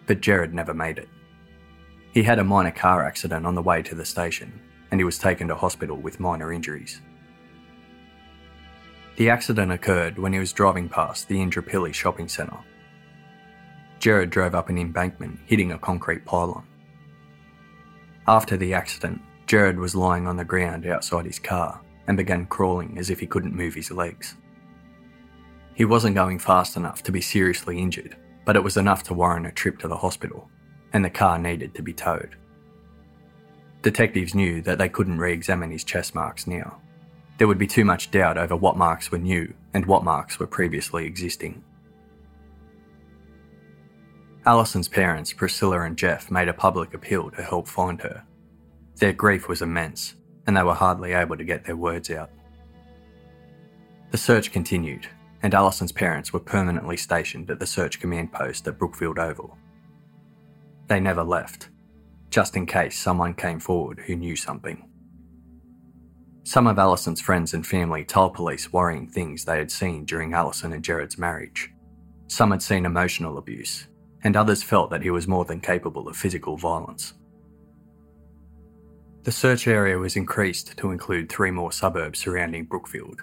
But Gerard never made it. He had a minor car accident on the way to the station, and he was taken to hospital with minor injuries. The accident occurred when he was driving past the Indooroopilly shopping centre. Gerard drove up an embankment, hitting a concrete pylon. After the accident, Gerard was lying on the ground outside his car and began crawling as if he couldn't move his legs. He wasn't going fast enough to be seriously injured, but it was enough to warrant a trip to the hospital, and the car needed to be towed. Detectives knew that they couldn't re examine his chest marks now. There would be too much doubt over what marks were new and what marks were previously existing. Allison's parents, Priscilla and Geoff, made a public appeal to help find her. Their grief was immense, and they were hardly able to get their words out. The search continued, and Allison's parents were permanently stationed at the search command post at Brookfield Oval. They never left, just in case someone came forward who knew something. Some of Allison's friends and family told police worrying things they had seen during Allison and Gerard's marriage. Some had seen emotional abuse, and others felt that he was more than capable of physical violence. The search area was increased to include three more suburbs surrounding Brookfield.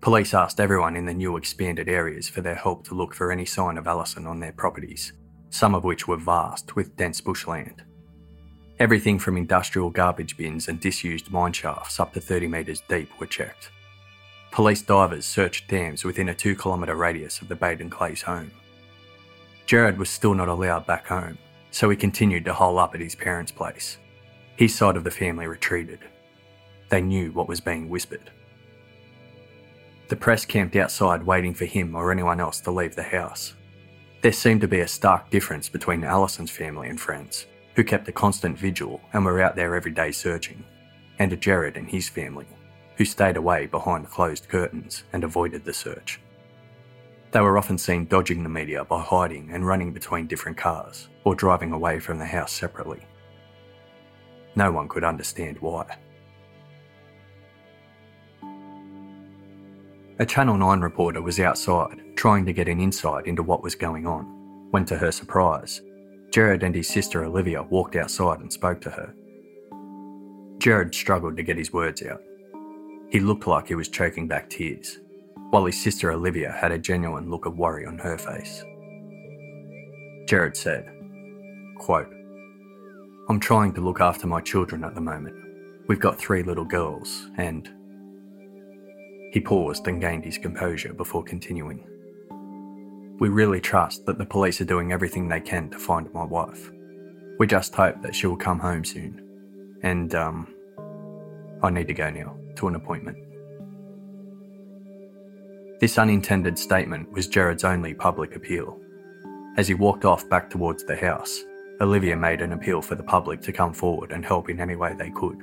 Police asked everyone in the new expanded areas for their help to look for any sign of Allison on their properties, some of which were vast with dense bushland. Everything from industrial garbage bins and disused mine shafts up to 30 metres deep were checked. Police divers searched dams within a two kilometre radius of the Baden Clays home. Gerard was still not allowed back home, so he continued to hole up at his parents' place. His side of the family retreated. They knew what was being whispered. The press camped outside waiting for him or anyone else to leave the house. There seemed to be a stark difference between Allison's family and friends who kept a constant vigil and were out there every day searching, and to Gerard and his family, who stayed away behind closed curtains and avoided the search. They were often seen dodging the media by hiding and running between different cars or driving away from the house separately. No one could understand why. A Channel 9 reporter was outside trying to get an insight into what was going on when, to her surprise, Gerard and his sister Olivia walked outside and spoke to her. Gerard struggled to get his words out. He looked like he was choking back tears, while his sister Olivia had a genuine look of worry on her face. Gerard said, quote, I'm trying to look after my children at the moment. We've got three little girls, and. He paused and gained his composure before continuing. We really trust that the police are doing everything they can to find my wife. We just hope that she will come home soon. And, um, I need to go now to an appointment. This unintended statement was Gerard's only public appeal. As he walked off back towards the house, Olivia made an appeal for the public to come forward and help in any way they could.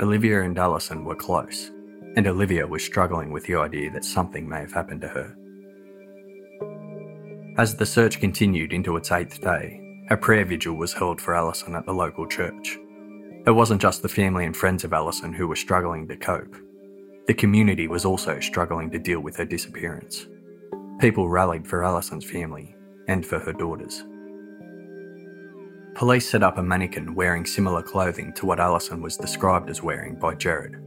Olivia and Allison were close, and Olivia was struggling with the idea that something may have happened to her. As the search continued into its eighth day, a prayer vigil was held for Allison at the local church. It wasn't just the family and friends of Allison who were struggling to cope. The community was also struggling to deal with her disappearance. People rallied for Allison's family and for her daughters. Police set up a mannequin wearing similar clothing to what Allison was described as wearing by Gerard.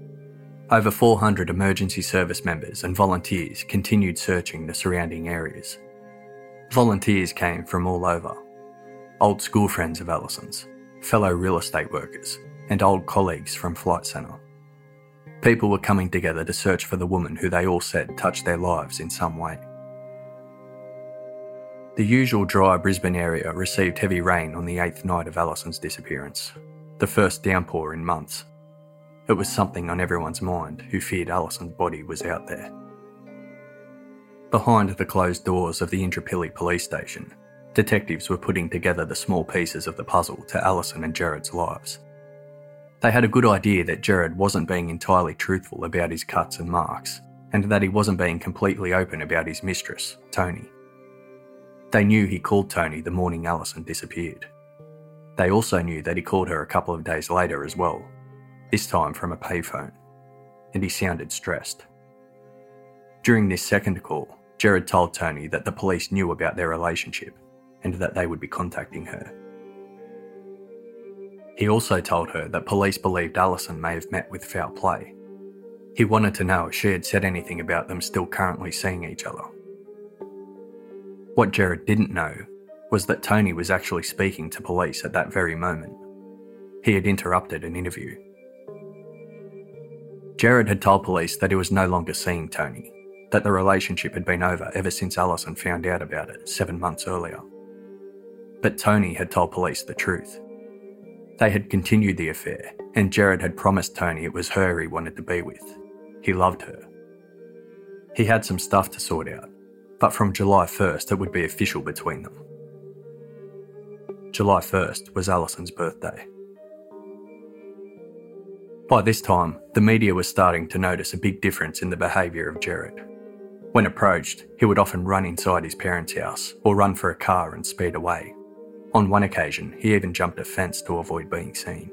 Over 400 emergency service members and volunteers continued searching the surrounding areas. Volunteers came from all over old school friends of Allison's, fellow real estate workers, and old colleagues from Flight Centre. People were coming together to search for the woman who they all said touched their lives in some way. The usual dry Brisbane area received heavy rain on the eighth night of Allison's disappearance, the first downpour in months. It was something on everyone's mind who feared Allison's body was out there. Behind the closed doors of the Indooroopilly police station, detectives were putting together the small pieces of the puzzle to Allison and Gerard's lives. They had a good idea that Gerard wasn't being entirely truthful about his cuts and marks, and that he wasn't being completely open about his mistress, Toni. They knew he called Toni the morning Allison disappeared. They also knew that he called her a couple of days later as well, this time from a payphone, and he sounded stressed. During this second call, Gerard told Toni that the police knew about their relationship and that they would be contacting her. He also told her that police believed Allison may have met with foul play. He wanted to know if she had said anything about them still currently seeing each other. What Gerard didn't know was that Toni was actually speaking to police at that very moment. He had interrupted an interview. Gerard had told police that he was no longer seeing Toni, that the relationship had been over ever since Allison found out about it seven months earlier. But Toni had told police the truth. They had continued the affair, and Gerard had promised Toni it was her he wanted to be with. He loved her. He had some stuff to sort out, but from July 1st it would be official between them. July 1st was Allison's birthday. By this time, the media was starting to notice a big difference in the behaviour of Gerard. When approached, he would often run inside his parents' house or run for a car and speed away. On one occasion, he even jumped a fence to avoid being seen.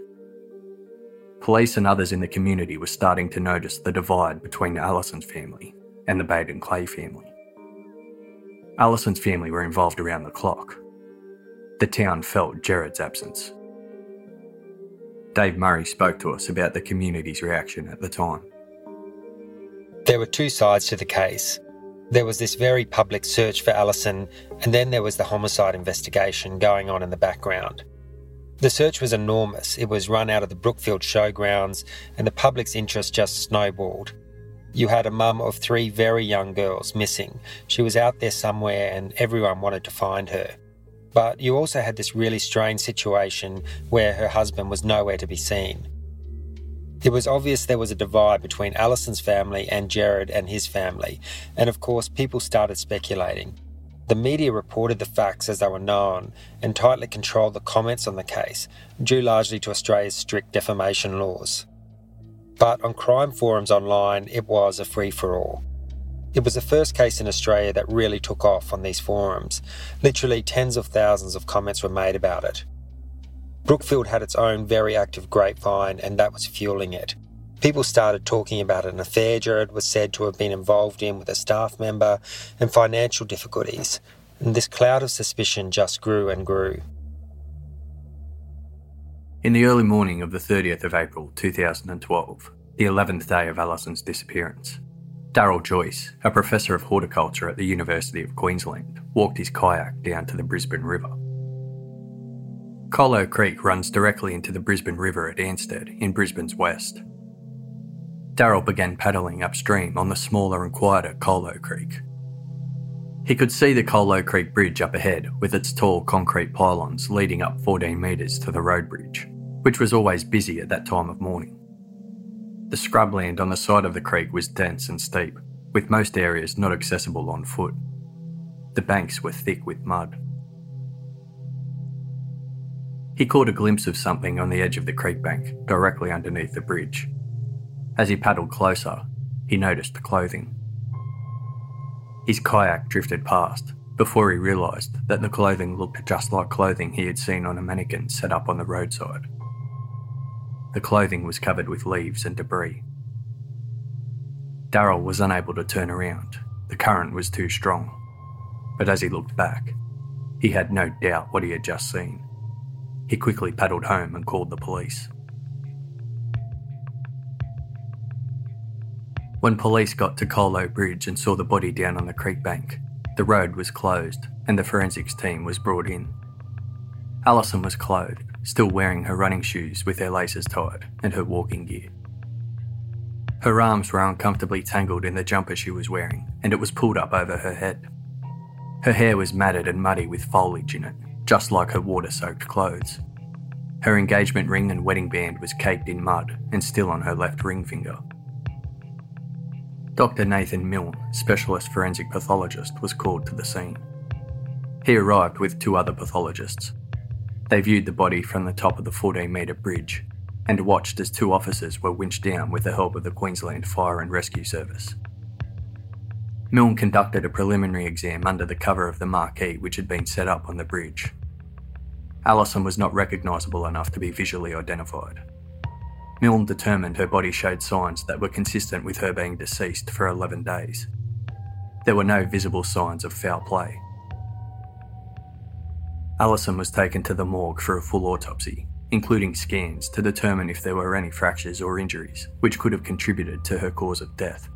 Police and others in the community were starting to notice the divide between Allison's family and the Baden Clay family. Allison's family were involved around the clock. The town felt Gerard's absence. Dave Murray spoke to us about the community's reaction at the time. There were two sides to the case. There was this very public search for Allison, and then there was the homicide investigation going on in the background. The search was enormous. It was run out of the Brookfield showgrounds, and the public's interest just snowballed. You had a mum of three very young girls missing. She was out there somewhere, and everyone wanted to find her. But you also had this really strange situation where her husband was nowhere to be seen. It was obvious there was a divide between Allison's family and Gerard and his family, and of course, people started speculating. The media reported the facts as they were known and tightly controlled the comments on the case, due largely to Australia's strict defamation laws. But on crime forums online, it was a free for all. It was the first case in Australia that really took off on these forums. Literally, tens of thousands of comments were made about it. Brookfield had its own very active grapevine, and that was fueling it. People started talking about an affair Gerard was said to have been involved in with a staff member and financial difficulties, and this cloud of suspicion just grew and grew. In the early morning of the 30th of April 2012, the 11th day of Allison's disappearance, Daryl Joyce, a professor of horticulture at the University of Queensland, walked his kayak down to the Brisbane River. Kholo Creek runs directly into the Brisbane River at Anstead in Brisbane's west. Daryl began paddling upstream on the smaller and quieter Kholo Creek. He could see the Kholo Creek Bridge up ahead with its tall concrete pylons leading up 14 metres to the road bridge, which was always busy at that time of morning. The scrubland on the side of the creek was dense and steep, with most areas not accessible on foot. The banks were thick with mud. He caught a glimpse of something on the edge of the creek bank, directly underneath the bridge. As he paddled closer, he noticed the clothing. His kayak drifted past before he realised that the clothing looked just like clothing he had seen on a mannequin set up on the roadside. The clothing was covered with leaves and debris. Daryl was unable to turn around. The current was too strong. But as he looked back, he had no doubt what he had just seen. He quickly paddled home and called the police. When police got to Kholo Bridge and saw the body down on the creek bank, the road was closed and the forensics team was brought in. Allison was clothed, still wearing her running shoes with their laces tied and her walking gear. Her arms were uncomfortably tangled in the jumper she was wearing, and it was pulled up over her head. Her hair was matted and muddy with foliage in it, just like her water soaked clothes. Her engagement ring and wedding band was caked in mud and still on her left ring finger. Dr. Nathan Milne, specialist forensic pathologist, was called to the scene. He arrived with two other pathologists. They viewed the body from the top of the 14 metre bridge and watched as two officers were winched down with the help of the Queensland Fire and Rescue Service. Milne conducted a preliminary exam under the cover of the marquee which had been set up on the bridge. Allison was not recognisable enough to be visually identified. Milne determined her body showed signs that were consistent with her being deceased for 11 days. There were no visible signs of foul play. Allison was taken to the morgue for a full autopsy, including scans to determine if there were any fractures or injuries which could have contributed to her cause of death.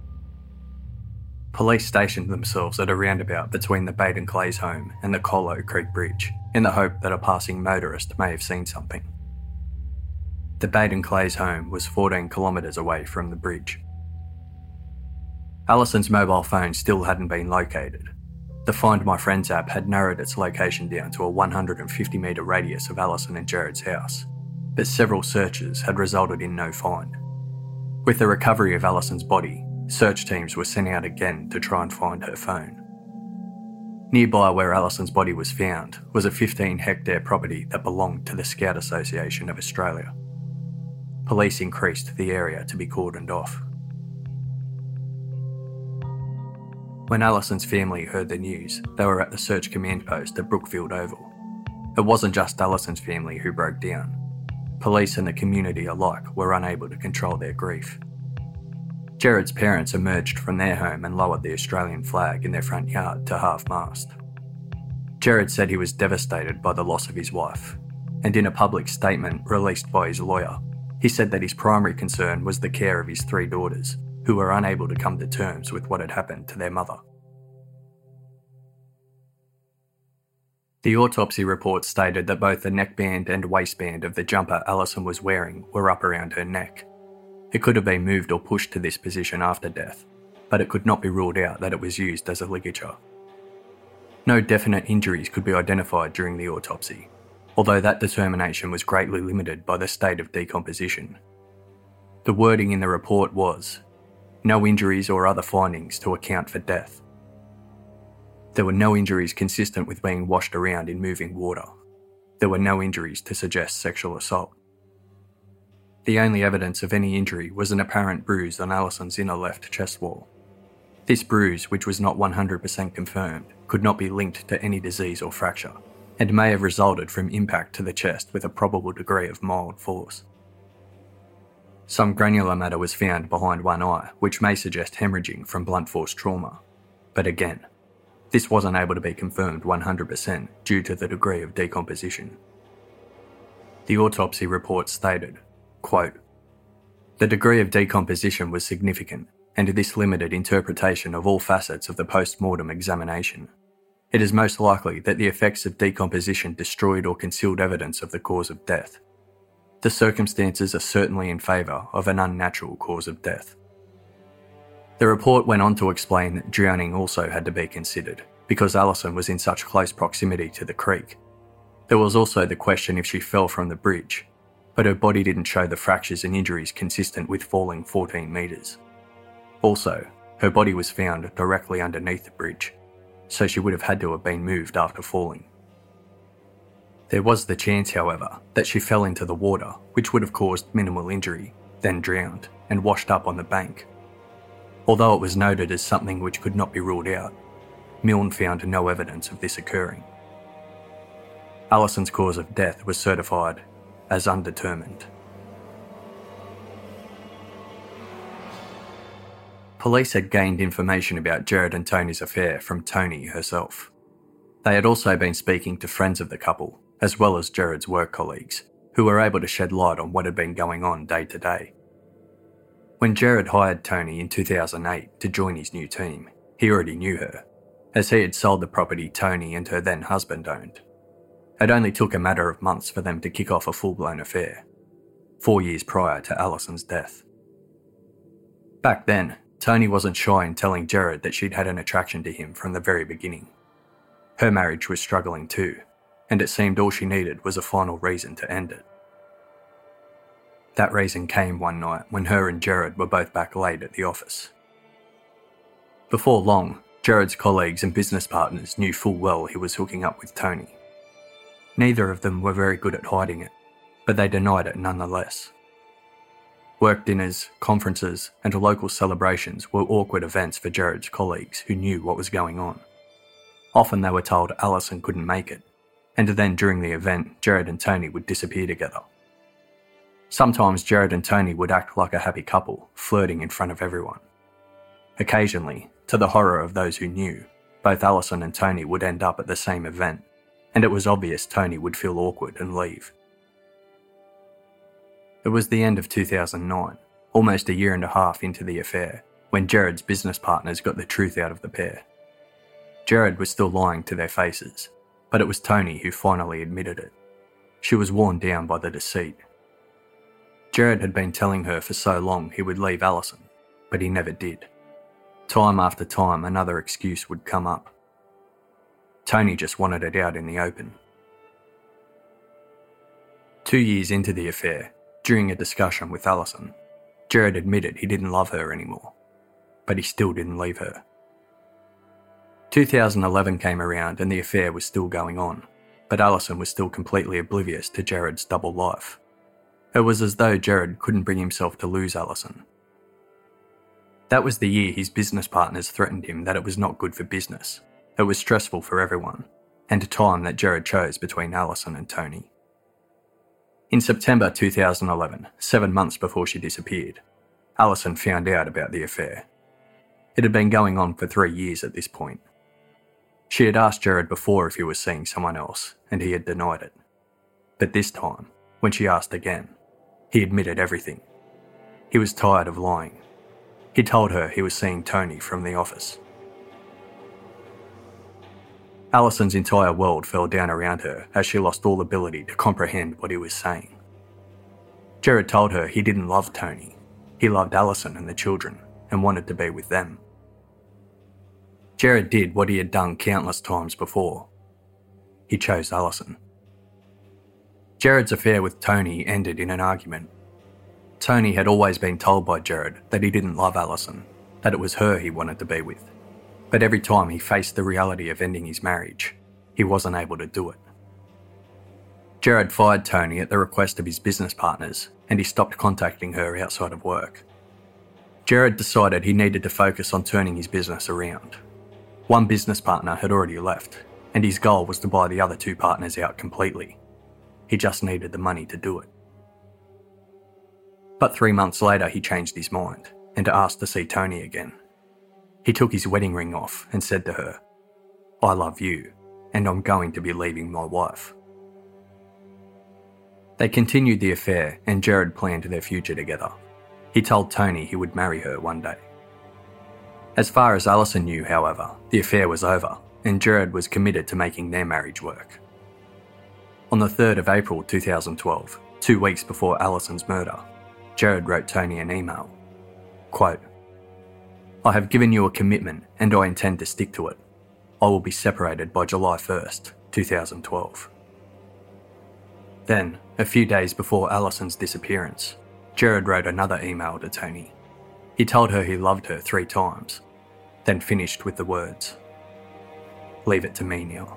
Police stationed themselves at a roundabout between the Baden Clays home and the Kholo Creek Bridge in the hope that a passing motorist may have seen something. The Baden Clays home was 14 kilometres away from the bridge. Allison's mobile phone still hadn't been located. The Find My Friends app had narrowed its location down to a 150 metre radius of Allison and Gerard's house, but several searches had resulted in no find. With the recovery of Allison's body, search teams were sent out again to try and find her phone. Nearby where Allison's body was found was a 15 hectare property that belonged to the Scout Association of Australia. Police increased the area to be cordoned off. When Allison's family heard the news, they were at the search command post at Brookfield Oval. It wasn't just Allison's family who broke down. Police and the community alike were unable to control their grief. Gerard's parents emerged from their home and lowered the Australian flag in their front yard to half mast. Gerard said he was devastated by the loss of his wife, and in a public statement released by his lawyer, he said that his primary concern was the care of his three daughters who were unable to come to terms with what had happened to their mother. The autopsy report stated that both the neckband and waistband of the jumper Allison was wearing were up around her neck. It could have been moved or pushed to this position after death, but it could not be ruled out that it was used as a ligature. No definite injuries could be identified during the autopsy, although that determination was greatly limited by the state of decomposition. The wording in the report was no injuries or other findings to account for death. There were no injuries consistent with being washed around in moving water. There were no injuries to suggest sexual assault. The only evidence of any injury was an apparent bruise on Allison's inner left chest wall. This bruise, which was not 100% confirmed, could not be linked to any disease or fracture, and may have resulted from impact to the chest with a probable degree of mild force. Some granular matter was found behind one eye, which may suggest hemorrhaging from blunt force trauma. But again, this wasn't able to be confirmed 100% due to the degree of decomposition. The autopsy report stated, quote, The degree of decomposition was significant, and this limited interpretation of all facets of the post mortem examination. It is most likely that the effects of decomposition destroyed or concealed evidence of the cause of death, the circumstances are certainly in favour of an unnatural cause of death. The report went on to explain that drowning also had to be considered, because Allison was in such close proximity to the creek. There was also the question if she fell from the bridge, but her body didn't show the fractures and injuries consistent with falling 14 metres. Also, her body was found directly underneath the bridge, so she would have had to have been moved after falling. There was the chance, however, that she fell into the water, which would have caused minimal injury, then drowned and washed up on the bank. Although it was noted as something which could not be ruled out, Milne found no evidence of this occurring. Allison's cause of death was certified as undetermined. Police had gained information about Gerard and Toni's affair from Toni herself. They had also been speaking to friends of the couple as well as Gerard's work colleagues, who were able to shed light on what had been going on day to day. When Gerard hired Toni in 2008 to join his new team, he already knew her, as he had sold the property Toni and her then husband owned. It only took a matter of months for them to kick off a full blown affair, four years prior to Allison's death. Back then, Toni wasn't shy in telling Gerard that she'd had an attraction to him from the very beginning. Her marriage was struggling too, and it seemed all she needed was a final reason to end it. That reason came one night when her and Gerard were both back late at the office. Before long, Gerard's colleagues and business partners knew full well he was hooking up with Toni. Neither of them were very good at hiding it, but they denied it nonetheless. Work dinners, conferences, and local celebrations were awkward events for Gerard's colleagues who knew what was going on. Often they were told Allison couldn't make it, and then during the event, Gerard and Toni would disappear together. Sometimes Gerard and Toni would act like a happy couple, flirting in front of everyone. Occasionally, to the horror of those who knew, both Allison and Toni would end up at the same event, and it was obvious Toni would feel awkward and leave. It was the end of 2009, almost a year and a half into the affair, when Gerard's business partners got the truth out of the pair. Gerard was still lying to their faces, but it was Toni who finally admitted it. She was worn down by the deceit. Gerard had been telling her for so long he would leave Allison, but he never did. Time after time, another excuse would come up. Toni just wanted it out in the open. Two years into the affair, during a discussion with Allison, Gerard admitted he didn't love her anymore, but he still didn't leave her. 2011 came around and the affair was still going on, but Allison was still completely oblivious to Gerard's double life. It was as though Gerard couldn't bring himself to lose Allison. That was the year his business partners threatened him that it was not good for business. It was stressful for everyone, and a time that Gerard chose between Allison and Toni. In September 2011, seven months before she disappeared, Allison found out about the affair. It had been going on for three years at this point. She had asked Gerard before if he was seeing someone else, and he had denied it. But this time, when she asked again, he admitted everything. He was tired of lying. He told her he was seeing Toni from the office. Allison's entire world fell down around her as she lost all ability to comprehend what he was saying. Gerard told her he didn't love Toni. He loved Allison and the children and wanted to be with them. Gerard did what he had done countless times before. He chose Allison. Gerard's affair with Toni ended in an argument. Toni had always been told by Gerard that he didn't love Allison, that it was her he wanted to be with. But every time he faced the reality of ending his marriage, he wasn't able to do it. Gerard fired Toni at the request of his business partners and he stopped contacting her outside of work. Gerard decided he needed to focus on turning his business around. One business partner had already left, and his goal was to buy the other two partners out completely. He just needed the money to do it. But three months later, he changed his mind and asked to see Toni again. He took his wedding ring off and said to her, I love you, and I'm going to be leaving my wife. They continued the affair, and Gerard planned their future together. He told Toni he would marry her one day. As far as Allison knew, however, the affair was over, and Gerard was committed to making their marriage work. On the 3rd of April 2012, two weeks before Allison's murder, Gerard wrote Toni an email. Quote, I have given you a commitment and I intend to stick to it. I will be separated by July 1st, 2012. Then, a few days before Allison's disappearance, Gerard wrote another email to Toni. He told her he loved her three times, then finished with the words Leave it to me now.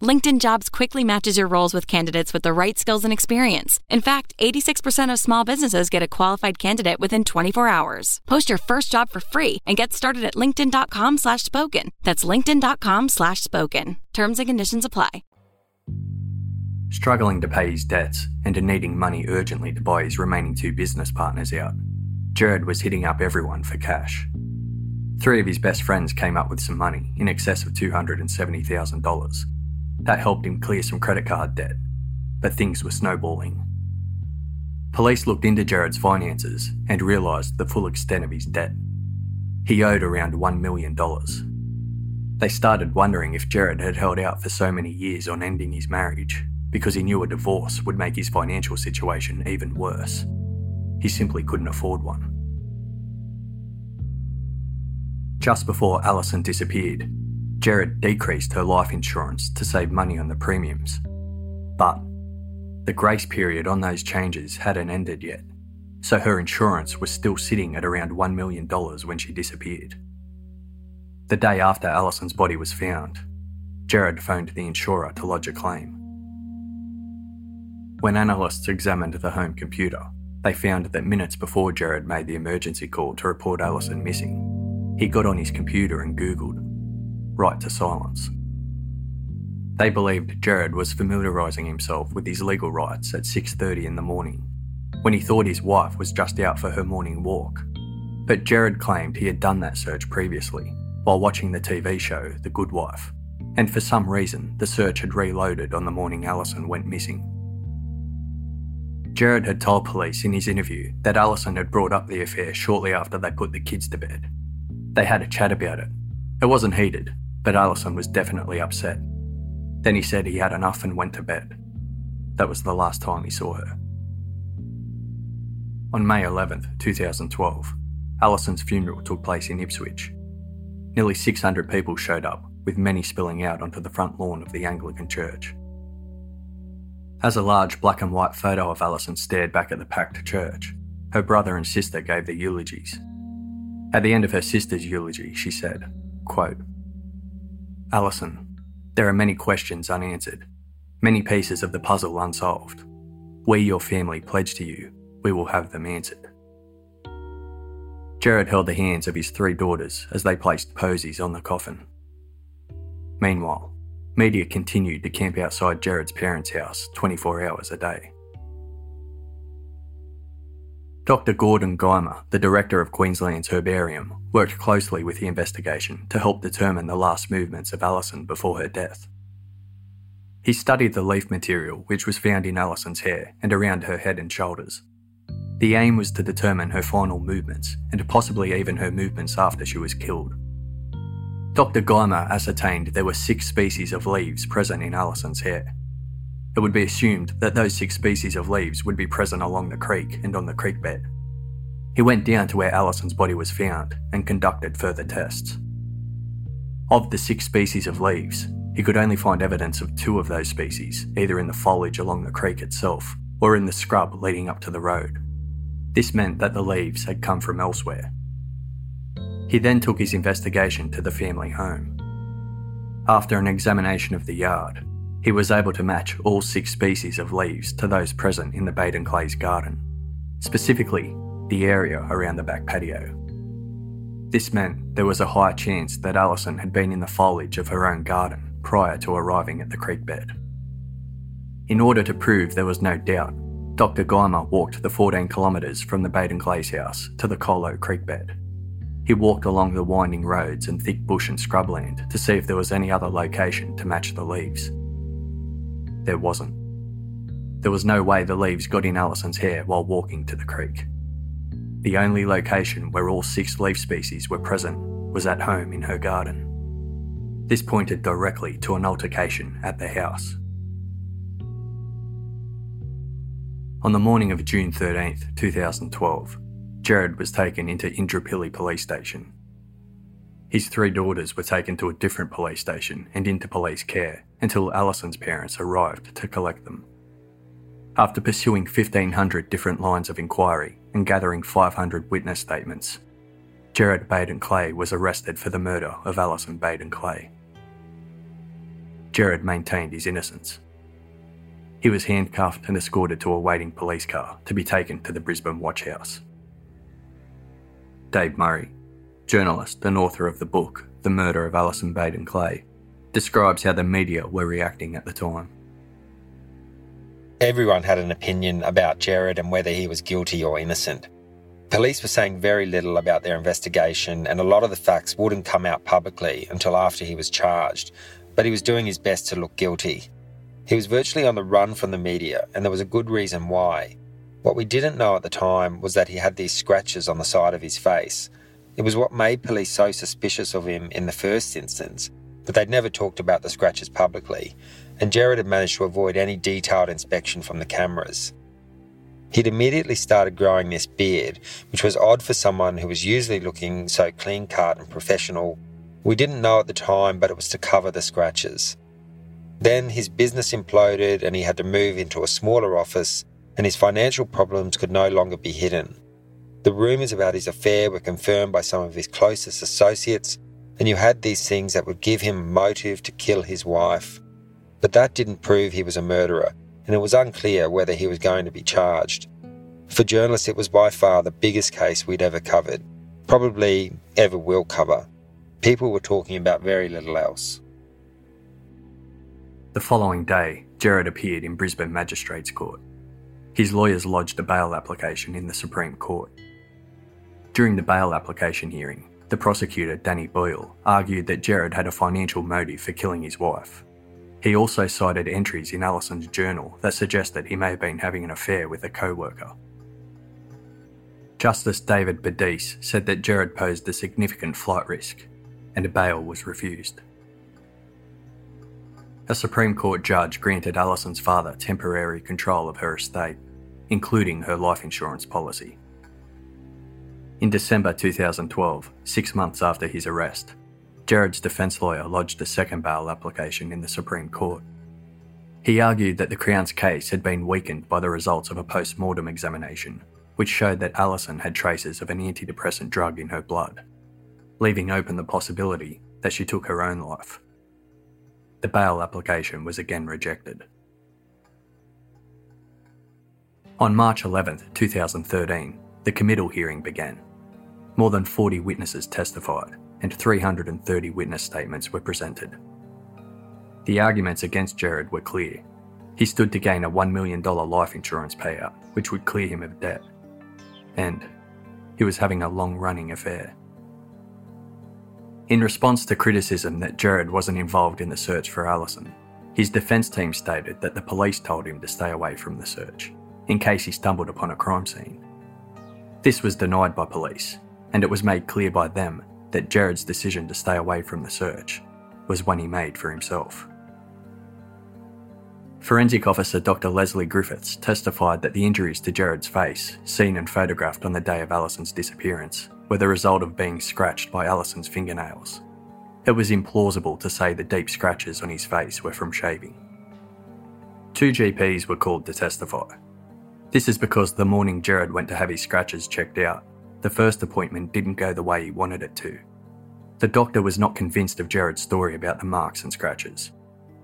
LinkedIn Jobs quickly matches your roles with candidates with the right skills and experience. In fact, 86% of small businesses get a qualified candidate within 24 hours. Post your first job for free and get started at linkedin.com slash spoken. That's linkedin.com slash spoken. Terms and conditions apply. Struggling to pay his debts and needing money urgently to buy his remaining two business partners out, Gerard was hitting up everyone for cash. Three of his best friends came up with some money, in excess of $270,000. That helped him clear some credit card debt, but things were snowballing. Police looked into Gerard's finances and realised the full extent of his debt. He owed around $1 million. They started wondering if Gerard had held out for so many years on ending his marriage because he knew a divorce would make his financial situation even worse. He simply couldn't afford one. Just before Allison disappeared, Gerard decreased her life insurance to save money on the premiums. But the grace period on those changes hadn't ended yet, so her insurance was still sitting at around $1 million when she disappeared. The day after Allison's body was found, Gerard phoned the insurer to lodge a claim. When analysts examined the home computer, they found that minutes before Gerard made the emergency call to report Allison missing, he got on his computer and Googled right to silence. They believed Gerard was familiarising himself with his legal rights at 6:30 in the morning, when he thought his wife was just out for her morning walk. But Gerard claimed he had done that search previously, while watching the TV show The Good Wife, and for some reason the search had reloaded on the morning Allison went missing. Gerard had told police in his interview that Allison had brought up the affair shortly after they put the kids to bed. They had a chat about it. It wasn't heated, but Allison was definitely upset. Then he said he had enough and went to bed. That was the last time he saw her. On May 11, 2012, Allison's funeral took place in Ipswich. Nearly 600 people showed up, with many spilling out onto the front lawn of the Anglican church. As a large black and white photo of Allison stared back at the packed church, her brother and sister gave their eulogies. At the end of her sister's eulogy, she said, quote, Allison, there are many questions unanswered, many pieces of the puzzle unsolved. We, your family, pledge to you, we will have them answered. Gerard held the hands of his three daughters as they placed posies on the coffin. Meanwhile, Media continued to camp outside Gerard's parents' house 24 hours a day. Dr. Gordon Guymer, the director of Queensland's Herbarium, worked closely with the investigation to help determine the last movements of Allison before her death. He studied the leaf material which was found in Allison's hair and around her head and shoulders. The aim was to determine her final movements and possibly even her movements after she was killed. Dr. Guymer ascertained there were six species of leaves present in Allison's hair. It would be assumed that those six species of leaves would be present along the creek and on the creek bed. He went down to where Allison's body was found and conducted further tests. Of the six species of leaves, he could only find evidence of two of those species, either in the foliage along the creek itself or in the scrub leading up to the road. This meant that the leaves had come from elsewhere. He then took his investigation to the family home. After an examination of the yard, he was able to match all six species of leaves to those present in the Baden Clays garden, specifically the area around the back patio. This meant there was a high chance that Allison had been in the foliage of her own garden prior to arriving at the creek bed. In order to prove there was no doubt, Dr. Guymer walked the 14 kilometres from the Baden Clays house to the Kholo Creek bed. He walked along the winding roads and thick bush and scrubland to see if there was any other location to match the leaves. There wasn't. There was no way the leaves got in Allison's hair while walking to the creek. The only location where all six leaf species were present was at home in her garden. This pointed directly to an altercation at the house. On the morning of June 13, 2012, Gerard was taken into Indooroopilly Police Station. His three daughters were taken to a different police station and into police care until Allison's parents arrived to collect them. After pursuing 1,500 different lines of inquiry and gathering 500 witness statements, Gerard Baden Clay was arrested for the murder of Allison Baden Clay. Gerard maintained his innocence. He was handcuffed and escorted to a waiting police car to be taken to the Brisbane Watch House. Dave Murray, journalist and author of the book The Murder of Allison Baden Clay, describes how the media were reacting at the time. Everyone had an opinion about Gerard and whether he was guilty or innocent. Police were saying very little about their investigation, and a lot of the facts wouldn't come out publicly until after he was charged, but he was doing his best to look guilty. He was virtually on the run from the media, and there was a good reason why. What we didn't know at the time was that he had these scratches on the side of his face. It was what made police so suspicious of him in the first instance, but they'd never talked about the scratches publicly, and Gerard had managed to avoid any detailed inspection from the cameras. He'd immediately started growing this beard, which was odd for someone who was usually looking so clean cut and professional. We didn't know at the time, but it was to cover the scratches. Then his business imploded and he had to move into a smaller office, and his financial problems could no longer be hidden. The rumours about his affair were confirmed by some of his closest associates, and you had these things that would give him motive to kill his wife. But that didn't prove he was a murderer, and it was unclear whether he was going to be charged. For journalists, it was by far the biggest case we'd ever covered, probably ever will cover. People were talking about very little else. The following day, Gerard appeared in Brisbane Magistrates Court. His lawyers lodged a bail application in the Supreme Court. During the bail application hearing, the prosecutor, Danny Boyle, argued that Gerard had a financial motive for killing his wife. He also cited entries in Allison's journal that suggest that he may have been having an affair with a co worker. Justice David Boddice said that Gerard posed a significant flight risk, and a bail was refused. A Supreme Court judge granted Allison's father temporary control of her estate, including her life insurance policy. In December 2012, six months after his arrest, Gerard's defence lawyer lodged a second bail application in the Supreme Court. He argued that the Crown's case had been weakened by the results of a post mortem examination, which showed that Allison had traces of an antidepressant drug in her blood, leaving open the possibility that she took her own life. The bail application was again rejected. On March 11, 2013, the committal hearing began. More than 40 witnesses testified, and 330 witness statements were presented. The arguments against Gerard were clear. He stood to gain a $1 million life insurance payout, which would clear him of debt. And he was having a long running affair. In response to criticism that Gerard wasn't involved in the search for Allison, his defence team stated that the police told him to stay away from the search, in case he stumbled upon a crime scene. This was denied by police, and it was made clear by them that Gerard's decision to stay away from the search was one he made for himself. Forensic officer Dr. Leslie Griffiths testified that the injuries to Gerard's face, seen and photographed on the day of Allison's disappearance, were the result of being scratched by Allison's fingernails. It was implausible to say the deep scratches on his face were from shaving. Two GPs were called to testify. This is because the morning Gerard went to have his scratches checked out, the first appointment didn't go the way he wanted it to. The doctor was not convinced of Gerard's story about the marks and scratches,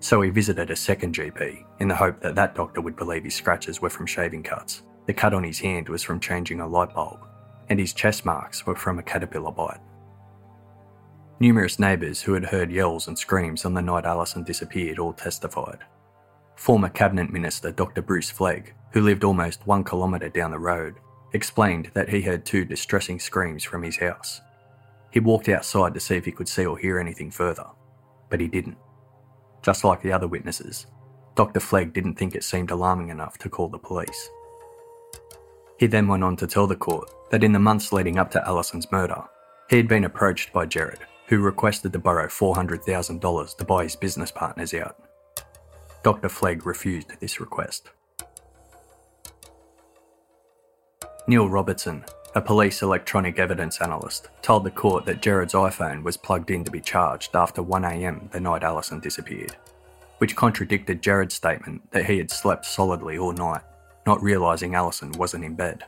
so he visited a second GP in the hope that that doctor would believe his scratches were from shaving cuts, the cut on his hand was from changing a light bulb, and his chest marks were from a caterpillar bite. Numerous neighbours who had heard yells and screams on the night Allison disappeared all testified. Former Cabinet Minister Dr. Bruce Flegg, who lived almost one kilometre down the road, explained that he heard two distressing screams from his house. He walked outside to see if he could see or hear anything further, but he didn't. Just like the other witnesses, Dr. Flegg didn't think it seemed alarming enough to call the police. He then went on to tell the court that in the months leading up to Allison's murder, he had been approached by Gerard, who requested to borrow $400,000 to buy his business partners out. Dr. Flegg refused this request. Neil Robertson, a police electronic evidence analyst, told the court that Gerard's iPhone was plugged in to be charged after 1am the night Allison disappeared, which contradicted Gerard's statement that he had slept solidly all night, not realising Allison wasn't in bed.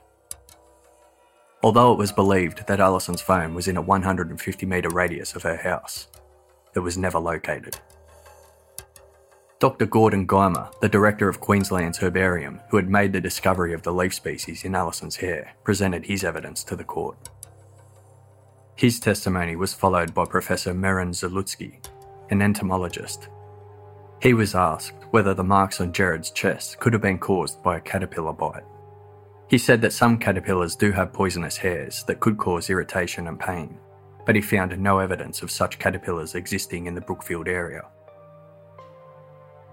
Although it was believed that Allison's phone was in a 150 metre radius of her house, it was never located. Dr. Gordon Guymer, the director of Queensland's herbarium, who had made the discovery of the leaf species in Allison's hair, presented his evidence to the court. His testimony was followed by Professor Myron Zalucki, an entomologist. He was asked whether the marks on Gerard's chest could have been caused by a caterpillar bite. He said that some caterpillars do have poisonous hairs that could cause irritation and pain, but he found no evidence of such caterpillars existing in the Brookfield area.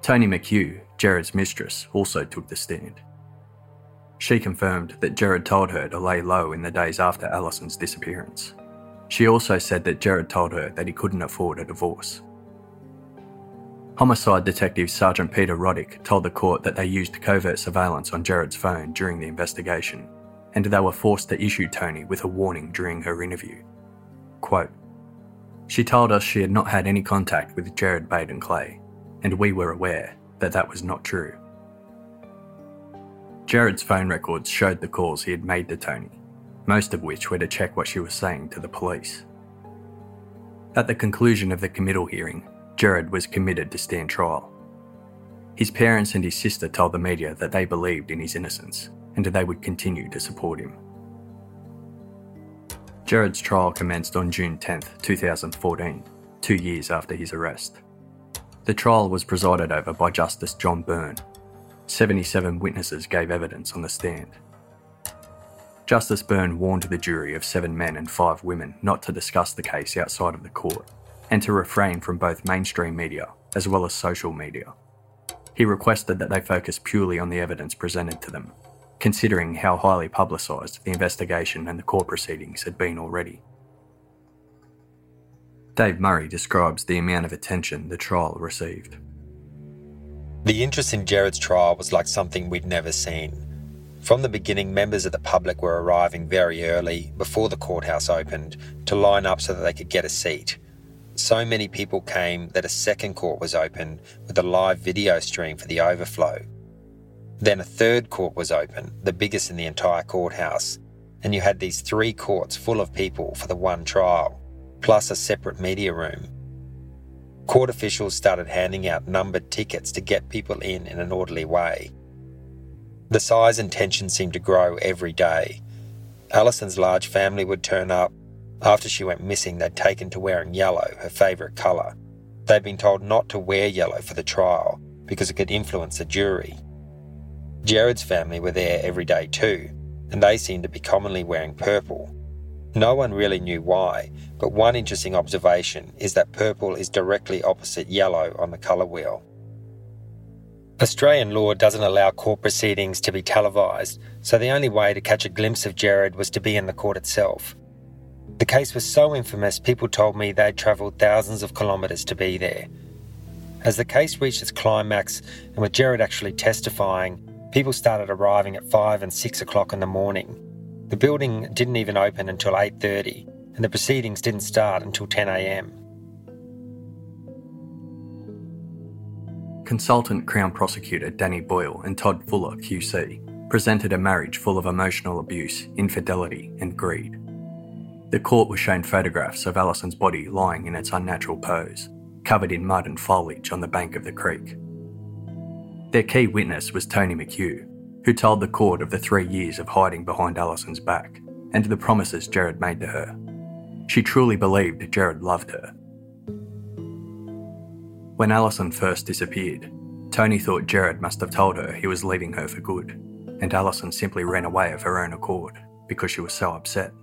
Toni McHugh, Gerard's mistress, also took the stand. She confirmed that Gerard told her to lay low in the days after Allison's disappearance. She also said that Gerard told her that he couldn't afford a divorce. Homicide Detective Sergeant Peter Roddick told the court that they used covert surveillance on Gerard's phone during the investigation, and they were forced to issue Toni with a warning during her interview. Quote, She told us she had not had any contact with Gerard Baden Clay, and we were aware that that was not true. Gerard's phone records showed the calls he had made to Toni, most of which were to check what she was saying to the police. At the conclusion of the committal hearing, Gerard was committed to stand trial. His parents and his sister told the media that they believed in his innocence and they would continue to support him. Gerard's trial commenced on June 10, 2014, two years after his arrest. The trial was presided over by Justice John Byrne. 77 witnesses gave evidence on the stand. Justice Byrne warned the jury of seven men and five women not to discuss the case outside of the court and to refrain from both mainstream media as well as social media. He requested that they focus purely on the evidence presented to them, considering how highly publicised the investigation and the court proceedings had been already. Dave Murray describes the amount of attention the trial received. The interest in Gerard's trial was like something we'd never seen. From the beginning, members of the public were arriving very early, before the courthouse opened, to line up so that they could get a seat. So many people came that a second court was open with a live video stream for the overflow. Then a third court was open, the biggest in the entire courthouse, and you had these three courts full of people for the one trial, plus a separate media room. Court officials started handing out numbered tickets to get people in in an orderly way. The size and tension seemed to grow every day. Allison's large family would turn up. After she went missing, they'd taken to wearing yellow, her favourite colour. They'd been told not to wear yellow for the trial because it could influence the jury. Gerard's family were there every day too, and they seemed to be commonly wearing purple. No one really knew why, but one interesting observation is that purple is directly opposite yellow on the colour wheel. Australian law doesn't allow court proceedings to be televised, so the only way to catch a glimpse of Gerard was to be in the court itself. The case was so infamous, people told me they'd travelled thousands of kilometres to be there. As the case reached its climax, and with Gerard actually testifying, people started arriving at 5 and 6 o'clock in the morning. The building didn't even open until 8.30, and the proceedings didn't start until 10 a.m. Consultant Crown Prosecutor Danny Boyle and Todd Fuller, QC, presented a marriage full of emotional abuse, infidelity, and greed. The court was shown photographs of Allison's body lying in its unnatural pose, covered in mud and foliage on the bank of the creek. Their key witness was Toni McHugh, who told the court of the three years of hiding behind Allison's back and the promises Gerard made to her. She truly believed Gerard loved her when Allison first disappeared, Toni thought Gerard must have told her he was leaving her for good, and Allison simply ran away of her own accord because she was so upset.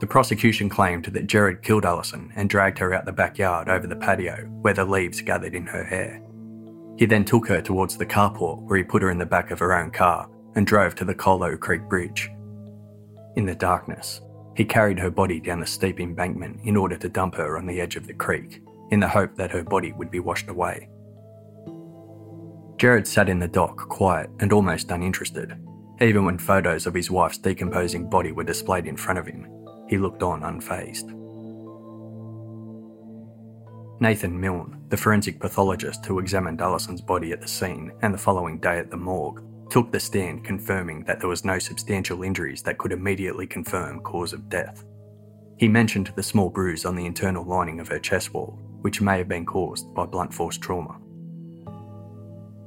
The prosecution claimed that Gerard killed Allison and dragged her out the backyard over the patio where the leaves gathered in her hair. He then took her towards the carport where he put her in the back of her own car and drove to the Kholo Creek Bridge. In the darkness, he carried her body down the steep embankment in order to dump her on the edge of the creek in the hope that her body would be washed away. Gerard sat in the dock, quiet and almost uninterested. Even when photos of his wife's decomposing body were displayed in front of him, he looked on unfazed. Nathan Milne, the forensic pathologist who examined Allison's body at the scene and the following day at the morgue, took the stand confirming that there was no substantial injuries that could immediately confirm cause of death. He mentioned the small bruise on the internal lining of her chest wall, which may have been caused by blunt force trauma.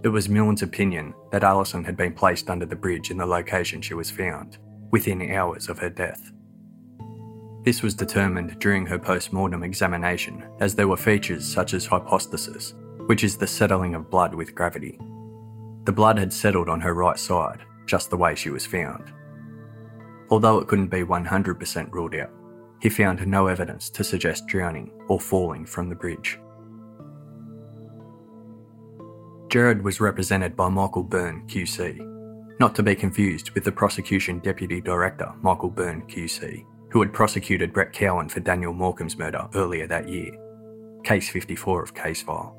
It was Milne's opinion that Allison had been placed under the bridge in the location she was found, within hours of her death. This was determined during her post mortem examination, as there were features such as hypostasis, which is the settling of blood with gravity. The blood had settled on her right side, just the way she was found. Although it couldn't be 100% ruled out, he found no evidence to suggest drowning or falling from the bridge. Gerard was represented by Michael Byrne QC, not to be confused with the prosecution deputy director Michael Byrne QC, who had prosecuted Brett Cowan for Daniel Morcombe's murder earlier that year, case 54 of case file.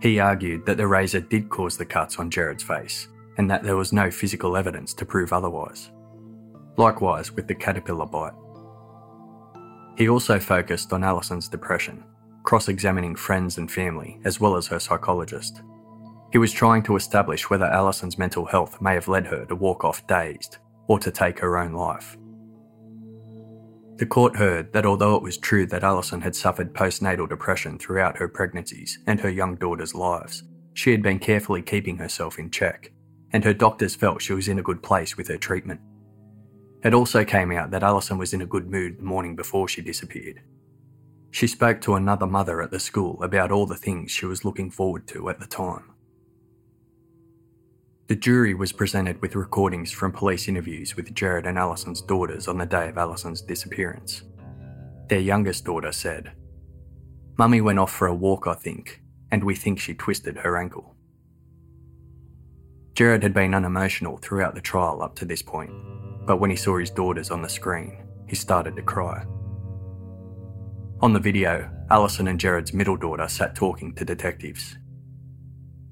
He argued that the razor did cause the cuts on Gerard's face and that there was no physical evidence to prove otherwise. Likewise with the caterpillar bite. He also focused on Allison's depression, cross examining friends and family as well as her psychologist. He was trying to establish whether Allison's mental health may have led her to walk off dazed or to take her own life. The court heard that although it was true that Allison had suffered postnatal depression throughout her pregnancies and her young daughter's lives, she had been carefully keeping herself in check, and her doctors felt she was in a good place with her treatment. It also came out that Allison was in a good mood the morning before she disappeared. She spoke to another mother at the school about all the things she was looking forward to at the time. The jury was presented with recordings from police interviews with Gerard and Allison's daughters on the day of Allison's disappearance. Their youngest daughter said, Mummy went off for a walk, I think, and we think she twisted her ankle. Gerard had been unemotional throughout the trial up to this point, but when he saw his daughters on the screen, he started to cry. On the video, Allison and Gerard's middle daughter sat talking to detectives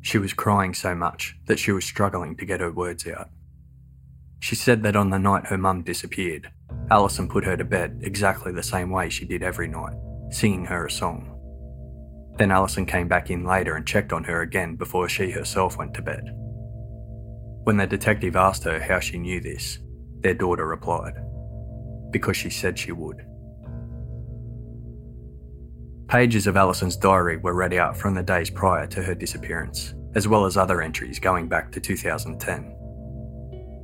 she was crying so much that she was struggling to get her words out. She said that on the night her mum disappeared, Allison put her to bed exactly the same way she did every night, singing her a song. Then Allison came back in later and checked on her again before she herself went to bed. When the detective asked her how she knew this, their daughter replied, Because she said she would. Pages of Allison's diary were read out from the days prior to her disappearance, as well as other entries going back to 2010.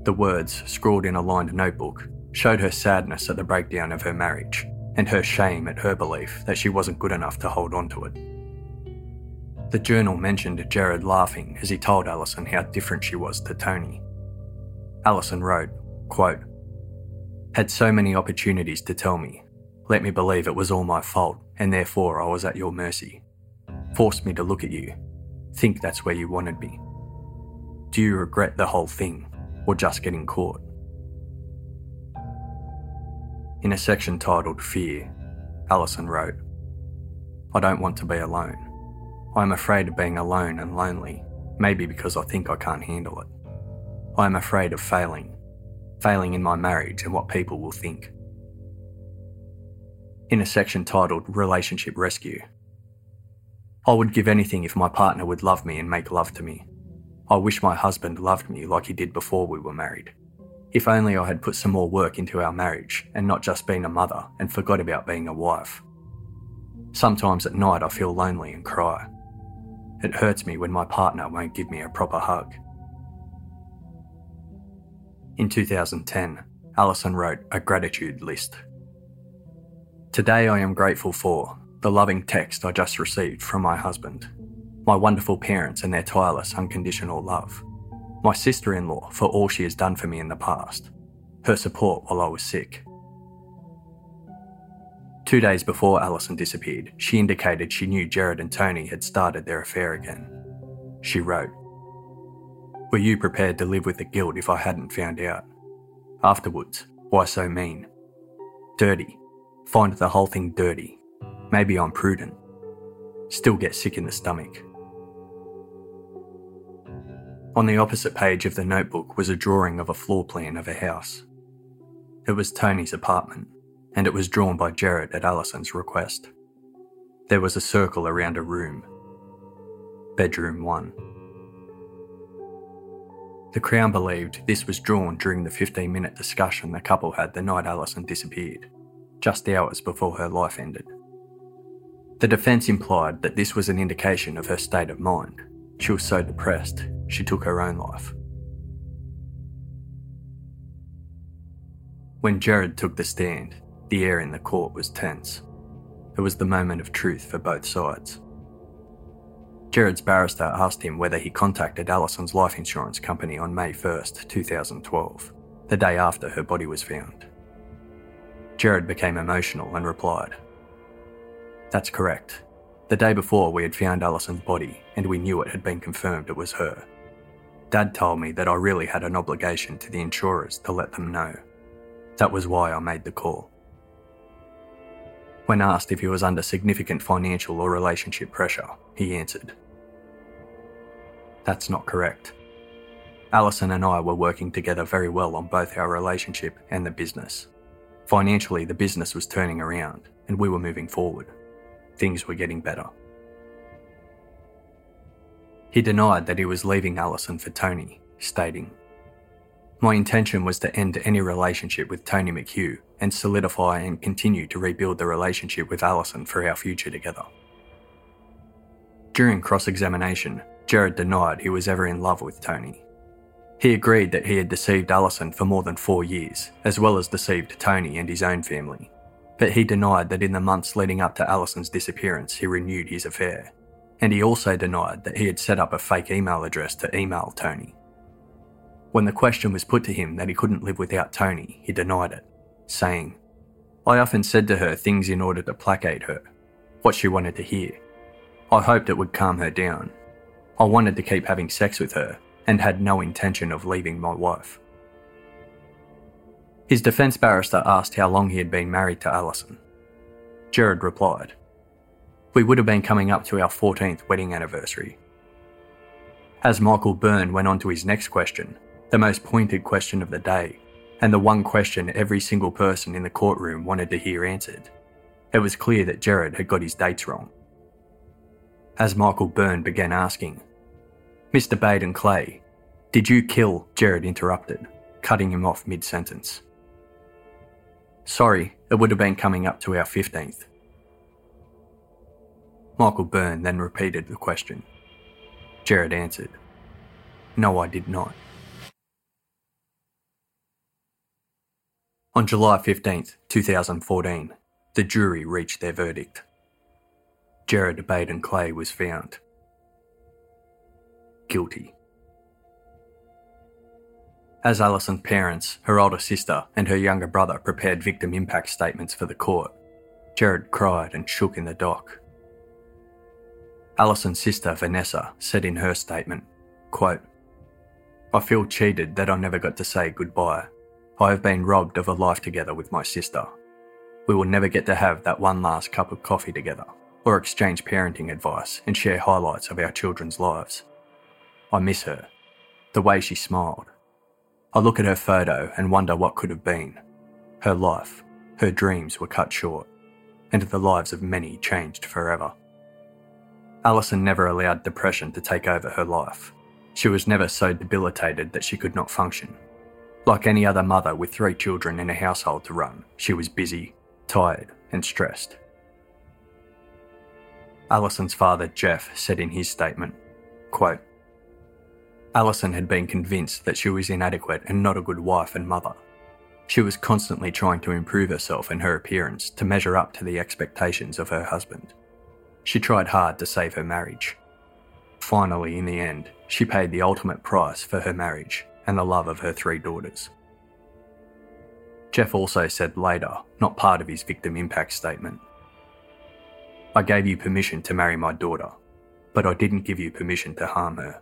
The words, scrawled in a lined notebook, showed her sadness at the breakdown of her marriage and her shame at her belief that she wasn't good enough to hold on to it. The journal mentioned Gerard laughing as he told Allison how different she was to Toni. Allison wrote, quote, Had so many opportunities to tell me, let me believe it was all my fault, and therefore I was at your mercy. Forced me to look at you, think that's where you wanted me. Do you regret the whole thing, or just getting caught? In a section titled Fear, Allison wrote, I don't want to be alone. I am afraid of being alone and lonely, maybe because I think I can't handle it. I am afraid of failing, failing in my marriage and what people will think in a section titled Relationship Rescue. I would give anything if my partner would love me and make love to me. I wish my husband loved me like he did before we were married. If only I had put some more work into our marriage and not just been a mother and forgot about being a wife. Sometimes at night I feel lonely and cry. It hurts me when my partner won't give me a proper hug. In 2010, Allison wrote a gratitude list Today I am grateful for the loving text I just received from my husband, my wonderful parents and their tireless unconditional love, my sister in law for all she has done for me in the past, her support while I was sick. Two days before Allison disappeared, she indicated she knew Gerard and Toni had started their affair again. She wrote, Were you prepared to live with the guilt if I hadn't found out? Afterwards, why so mean? Dirty, find the whole thing dirty. Maybe I'm prudent. Still get sick in the stomach. On the opposite page of the notebook was a drawing of a floor plan of a house. It was Toni's apartment, and it was drawn by Gerard at Allison's request. There was a circle around a room. Bedroom 1. The Crown believed this was drawn during the 15 minute discussion the couple had the night Allison disappeared just hours before her life ended. The defence implied that this was an indication of her state of mind. She was so depressed, she took her own life. When Gerard took the stand, the air in the court was tense. It was the moment of truth for both sides. Gerard's barrister asked him whether he contacted Allison's life insurance company on May 1st, 2012, the day after her body was found. Gerard became emotional and replied, That's correct. The day before, we had found Allison's body and we knew it had been confirmed it was her. Dad told me that I really had an obligation to the insurers to let them know. That was why I made the call. When asked if he was under significant financial or relationship pressure, he answered, That's not correct. Allison and I were working together very well on both our relationship and the business. Financially, the business was turning around and we were moving forward. Things were getting better. He denied that he was leaving Allison for Toni, stating, My intention was to end any relationship with Toni McHugh and solidify and continue to rebuild the relationship with Allison for our future together. During cross examination, Gerard denied he was ever in love with Toni. He agreed that he had deceived Allison for more than four years, as well as deceived Toni and his own family. But he denied that in the months leading up to Allison's disappearance, he renewed his affair. And he also denied that he had set up a fake email address to email Toni. When the question was put to him that he couldn't live without Toni, he denied it, saying, I often said to her things in order to placate her, what she wanted to hear. I hoped it would calm her down. I wanted to keep having sex with her and had no intention of leaving my wife. His defence barrister asked how long he had been married to Allison. Gerard replied, We would have been coming up to our 14th wedding anniversary. As Michael Byrne went on to his next question, the most pointed question of the day, and the one question every single person in the courtroom wanted to hear answered, it was clear that Gerard had got his dates wrong. As Michael Byrne began asking, Mr. Baden Clay, did you kill? Gerard interrupted, cutting him off mid sentence. Sorry, it would have been coming up to our 15th. Michael Byrne then repeated the question. Gerard answered, No, I did not. On July 15th, 2014, the jury reached their verdict. Gerard Baden Clay was found guilty. As Allison's parents, her older sister, and her younger brother prepared victim impact statements for the court, Gerard cried and shook in the dock. Allison's sister, Vanessa, said in her statement, quote, I feel cheated that I never got to say goodbye. I have been robbed of a life together with my sister. We will never get to have that one last cup of coffee together, or exchange parenting advice and share highlights of our children's lives. I miss her, the way she smiled, I look at her photo and wonder what could have been. Her life, her dreams were cut short, and the lives of many changed forever. Allison never allowed depression to take over her life. She was never so debilitated that she could not function. Like any other mother with three children and a household to run, she was busy, tired, and stressed. Allison's father, Geoff, said in his statement, quote, Allison had been convinced that she was inadequate and not a good wife and mother. She was constantly trying to improve herself and her appearance to measure up to the expectations of her husband. She tried hard to save her marriage. Finally, in the end, she paid the ultimate price for her marriage and the love of her three daughters. Geoff also said later, not part of his victim impact statement I gave you permission to marry my daughter, but I didn't give you permission to harm her.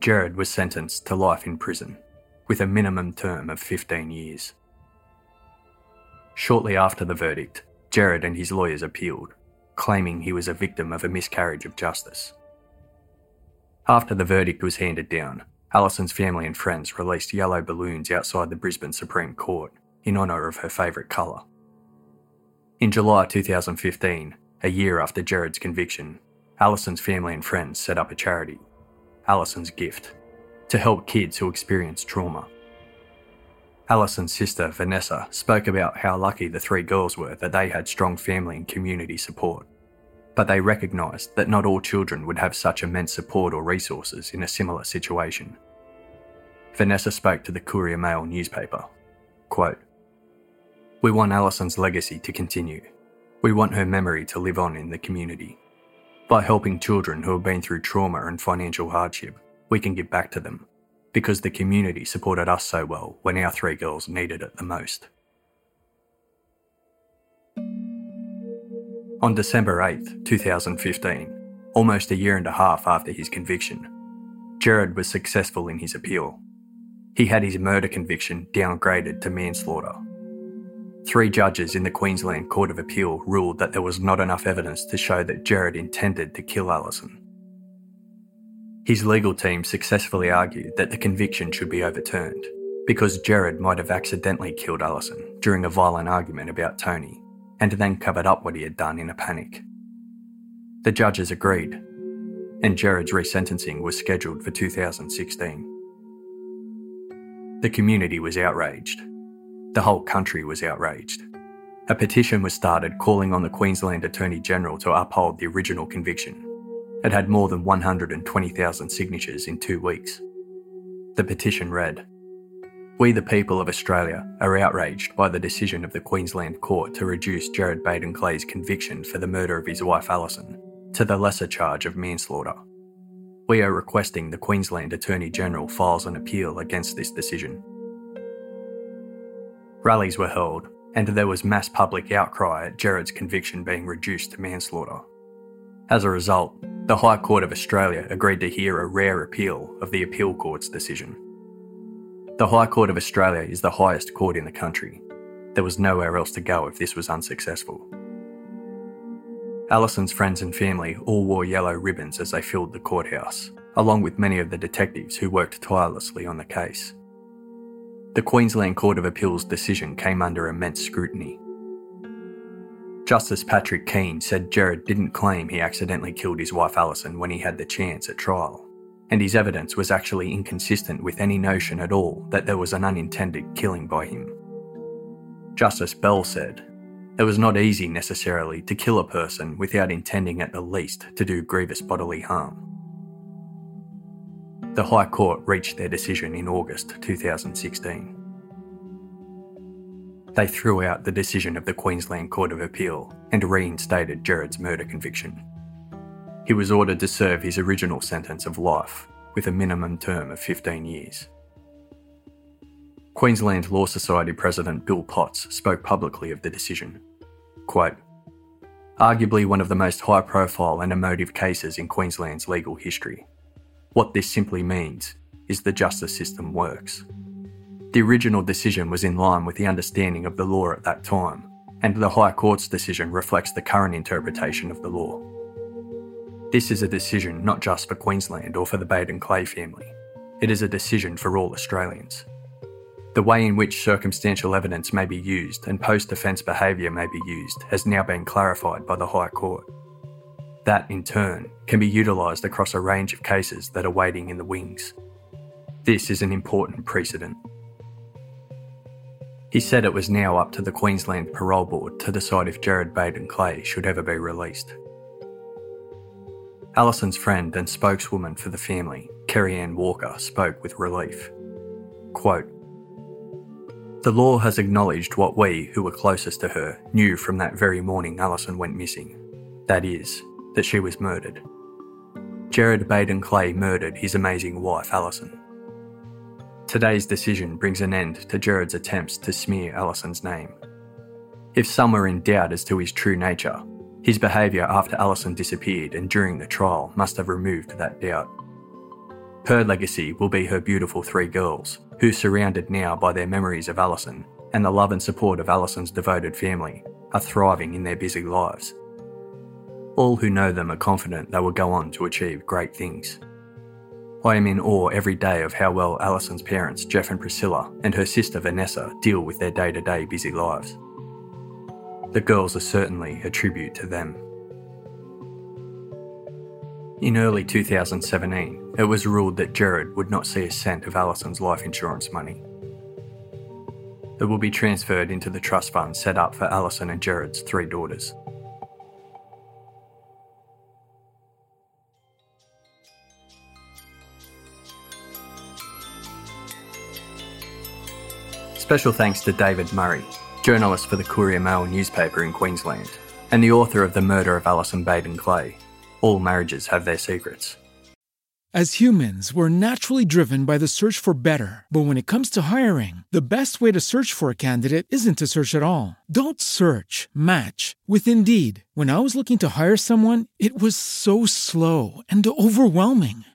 Gerard was sentenced to life in prison, with a minimum term of 15 years. Shortly after the verdict, Gerard and his lawyers appealed, claiming he was a victim of a miscarriage of justice. After the verdict was handed down, Allison's family and friends released yellow balloons outside the Brisbane Supreme Court in honour of her favourite colour. In July 2015, a year after Gerard's conviction, Allison's family and friends set up a charity Allison's gift to help kids who experience trauma. Allison's sister, Vanessa, spoke about how lucky the three girls were that they had strong family and community support. But they recognised that not all children would have such immense support or resources in a similar situation. Vanessa spoke to the Courier Mail newspaper. Quote, We want Allison's legacy to continue. We want her memory to live on in the community. By helping children who have been through trauma and financial hardship, we can give back to them because the community supported us so well when our three girls needed it the most. On December 8, 2015, almost a year and a half after his conviction, Gerard was successful in his appeal. He had his murder conviction downgraded to manslaughter. Three judges in the Queensland Court of Appeal ruled that there was not enough evidence to show that Gerard intended to kill Allison. His legal team successfully argued that the conviction should be overturned because Gerard might have accidentally killed Allison during a violent argument about Toni and then covered up what he had done in a panic. The judges agreed and Gerard's resentencing was scheduled for 2016. The community was outraged. The whole country was outraged. A petition was started calling on the Queensland Attorney General to uphold the original conviction. It had more than 120,000 signatures in two weeks. The petition read We, the people of Australia, are outraged by the decision of the Queensland Court to reduce Gerard Baden Clay's conviction for the murder of his wife Allison to the lesser charge of manslaughter. We are requesting the Queensland Attorney General files an appeal against this decision. Rallies were held, and there was mass public outcry at Gerard's conviction being reduced to manslaughter. As a result, the High Court of Australia agreed to hear a rare appeal of the appeal court's decision. The High Court of Australia is the highest court in the country. There was nowhere else to go if this was unsuccessful. Allison's friends and family all wore yellow ribbons as they filled the courthouse, along with many of the detectives who worked tirelessly on the case. The Queensland Court of Appeal's decision came under immense scrutiny. Justice Patrick Keane said Gerard didn't claim he accidentally killed his wife Allison when he had the chance at trial, and his evidence was actually inconsistent with any notion at all that there was an unintended killing by him. Justice Bell said it was not easy necessarily to kill a person without intending at the least to do grievous bodily harm. The High Court reached their decision in August 2016. They threw out the decision of the Queensland Court of Appeal and reinstated Gerard's murder conviction. He was ordered to serve his original sentence of life with a minimum term of 15 years. Queensland Law Society President Bill Potts spoke publicly of the decision. Quote, Arguably one of the most high profile and emotive cases in Queensland's legal history. What this simply means is the justice system works. The original decision was in line with the understanding of the law at that time, and the High Court's decision reflects the current interpretation of the law. This is a decision not just for Queensland or for the Baden Clay family, it is a decision for all Australians. The way in which circumstantial evidence may be used and post offence behaviour may be used has now been clarified by the High Court. That, in turn, can be utilised across a range of cases that are waiting in the wings. This is an important precedent. He said it was now up to the Queensland Parole Board to decide if Gerard Baden Clay should ever be released. Allison's friend and spokeswoman for the family, Kerry Ann Walker, spoke with relief. Quote, the law has acknowledged what we, who were closest to her, knew from that very morning Allison went missing. That is, that she was murdered. Gerard Baden Clay murdered his amazing wife, Allison. Today's decision brings an end to Gerard's attempts to smear Allison's name. If some were in doubt as to his true nature, his behaviour after Allison disappeared and during the trial must have removed that doubt. Her legacy will be her beautiful three girls, who, surrounded now by their memories of Allison and the love and support of Allison's devoted family, are thriving in their busy lives. All who know them are confident they will go on to achieve great things. I am in awe every day of how well Allison's parents, Geoff and Priscilla, and her sister Vanessa deal with their day to day busy lives. The girls are certainly a tribute to them. In early 2017, it was ruled that Gerard would not see a cent of Allison's life insurance money. It will be transferred into the trust fund set up for Allison and Gerard's three daughters. Special thanks to David Murray, journalist for the Courier Mail newspaper in Queensland, and the author of The Murder of Allison Baden Clay, All marriages have their secrets. As humans, we're naturally driven by the search for better. But when it comes to hiring, the best way to search for a candidate isn't to search at all. Don't search, match with Indeed. When I was looking to hire someone, it was so slow and overwhelming.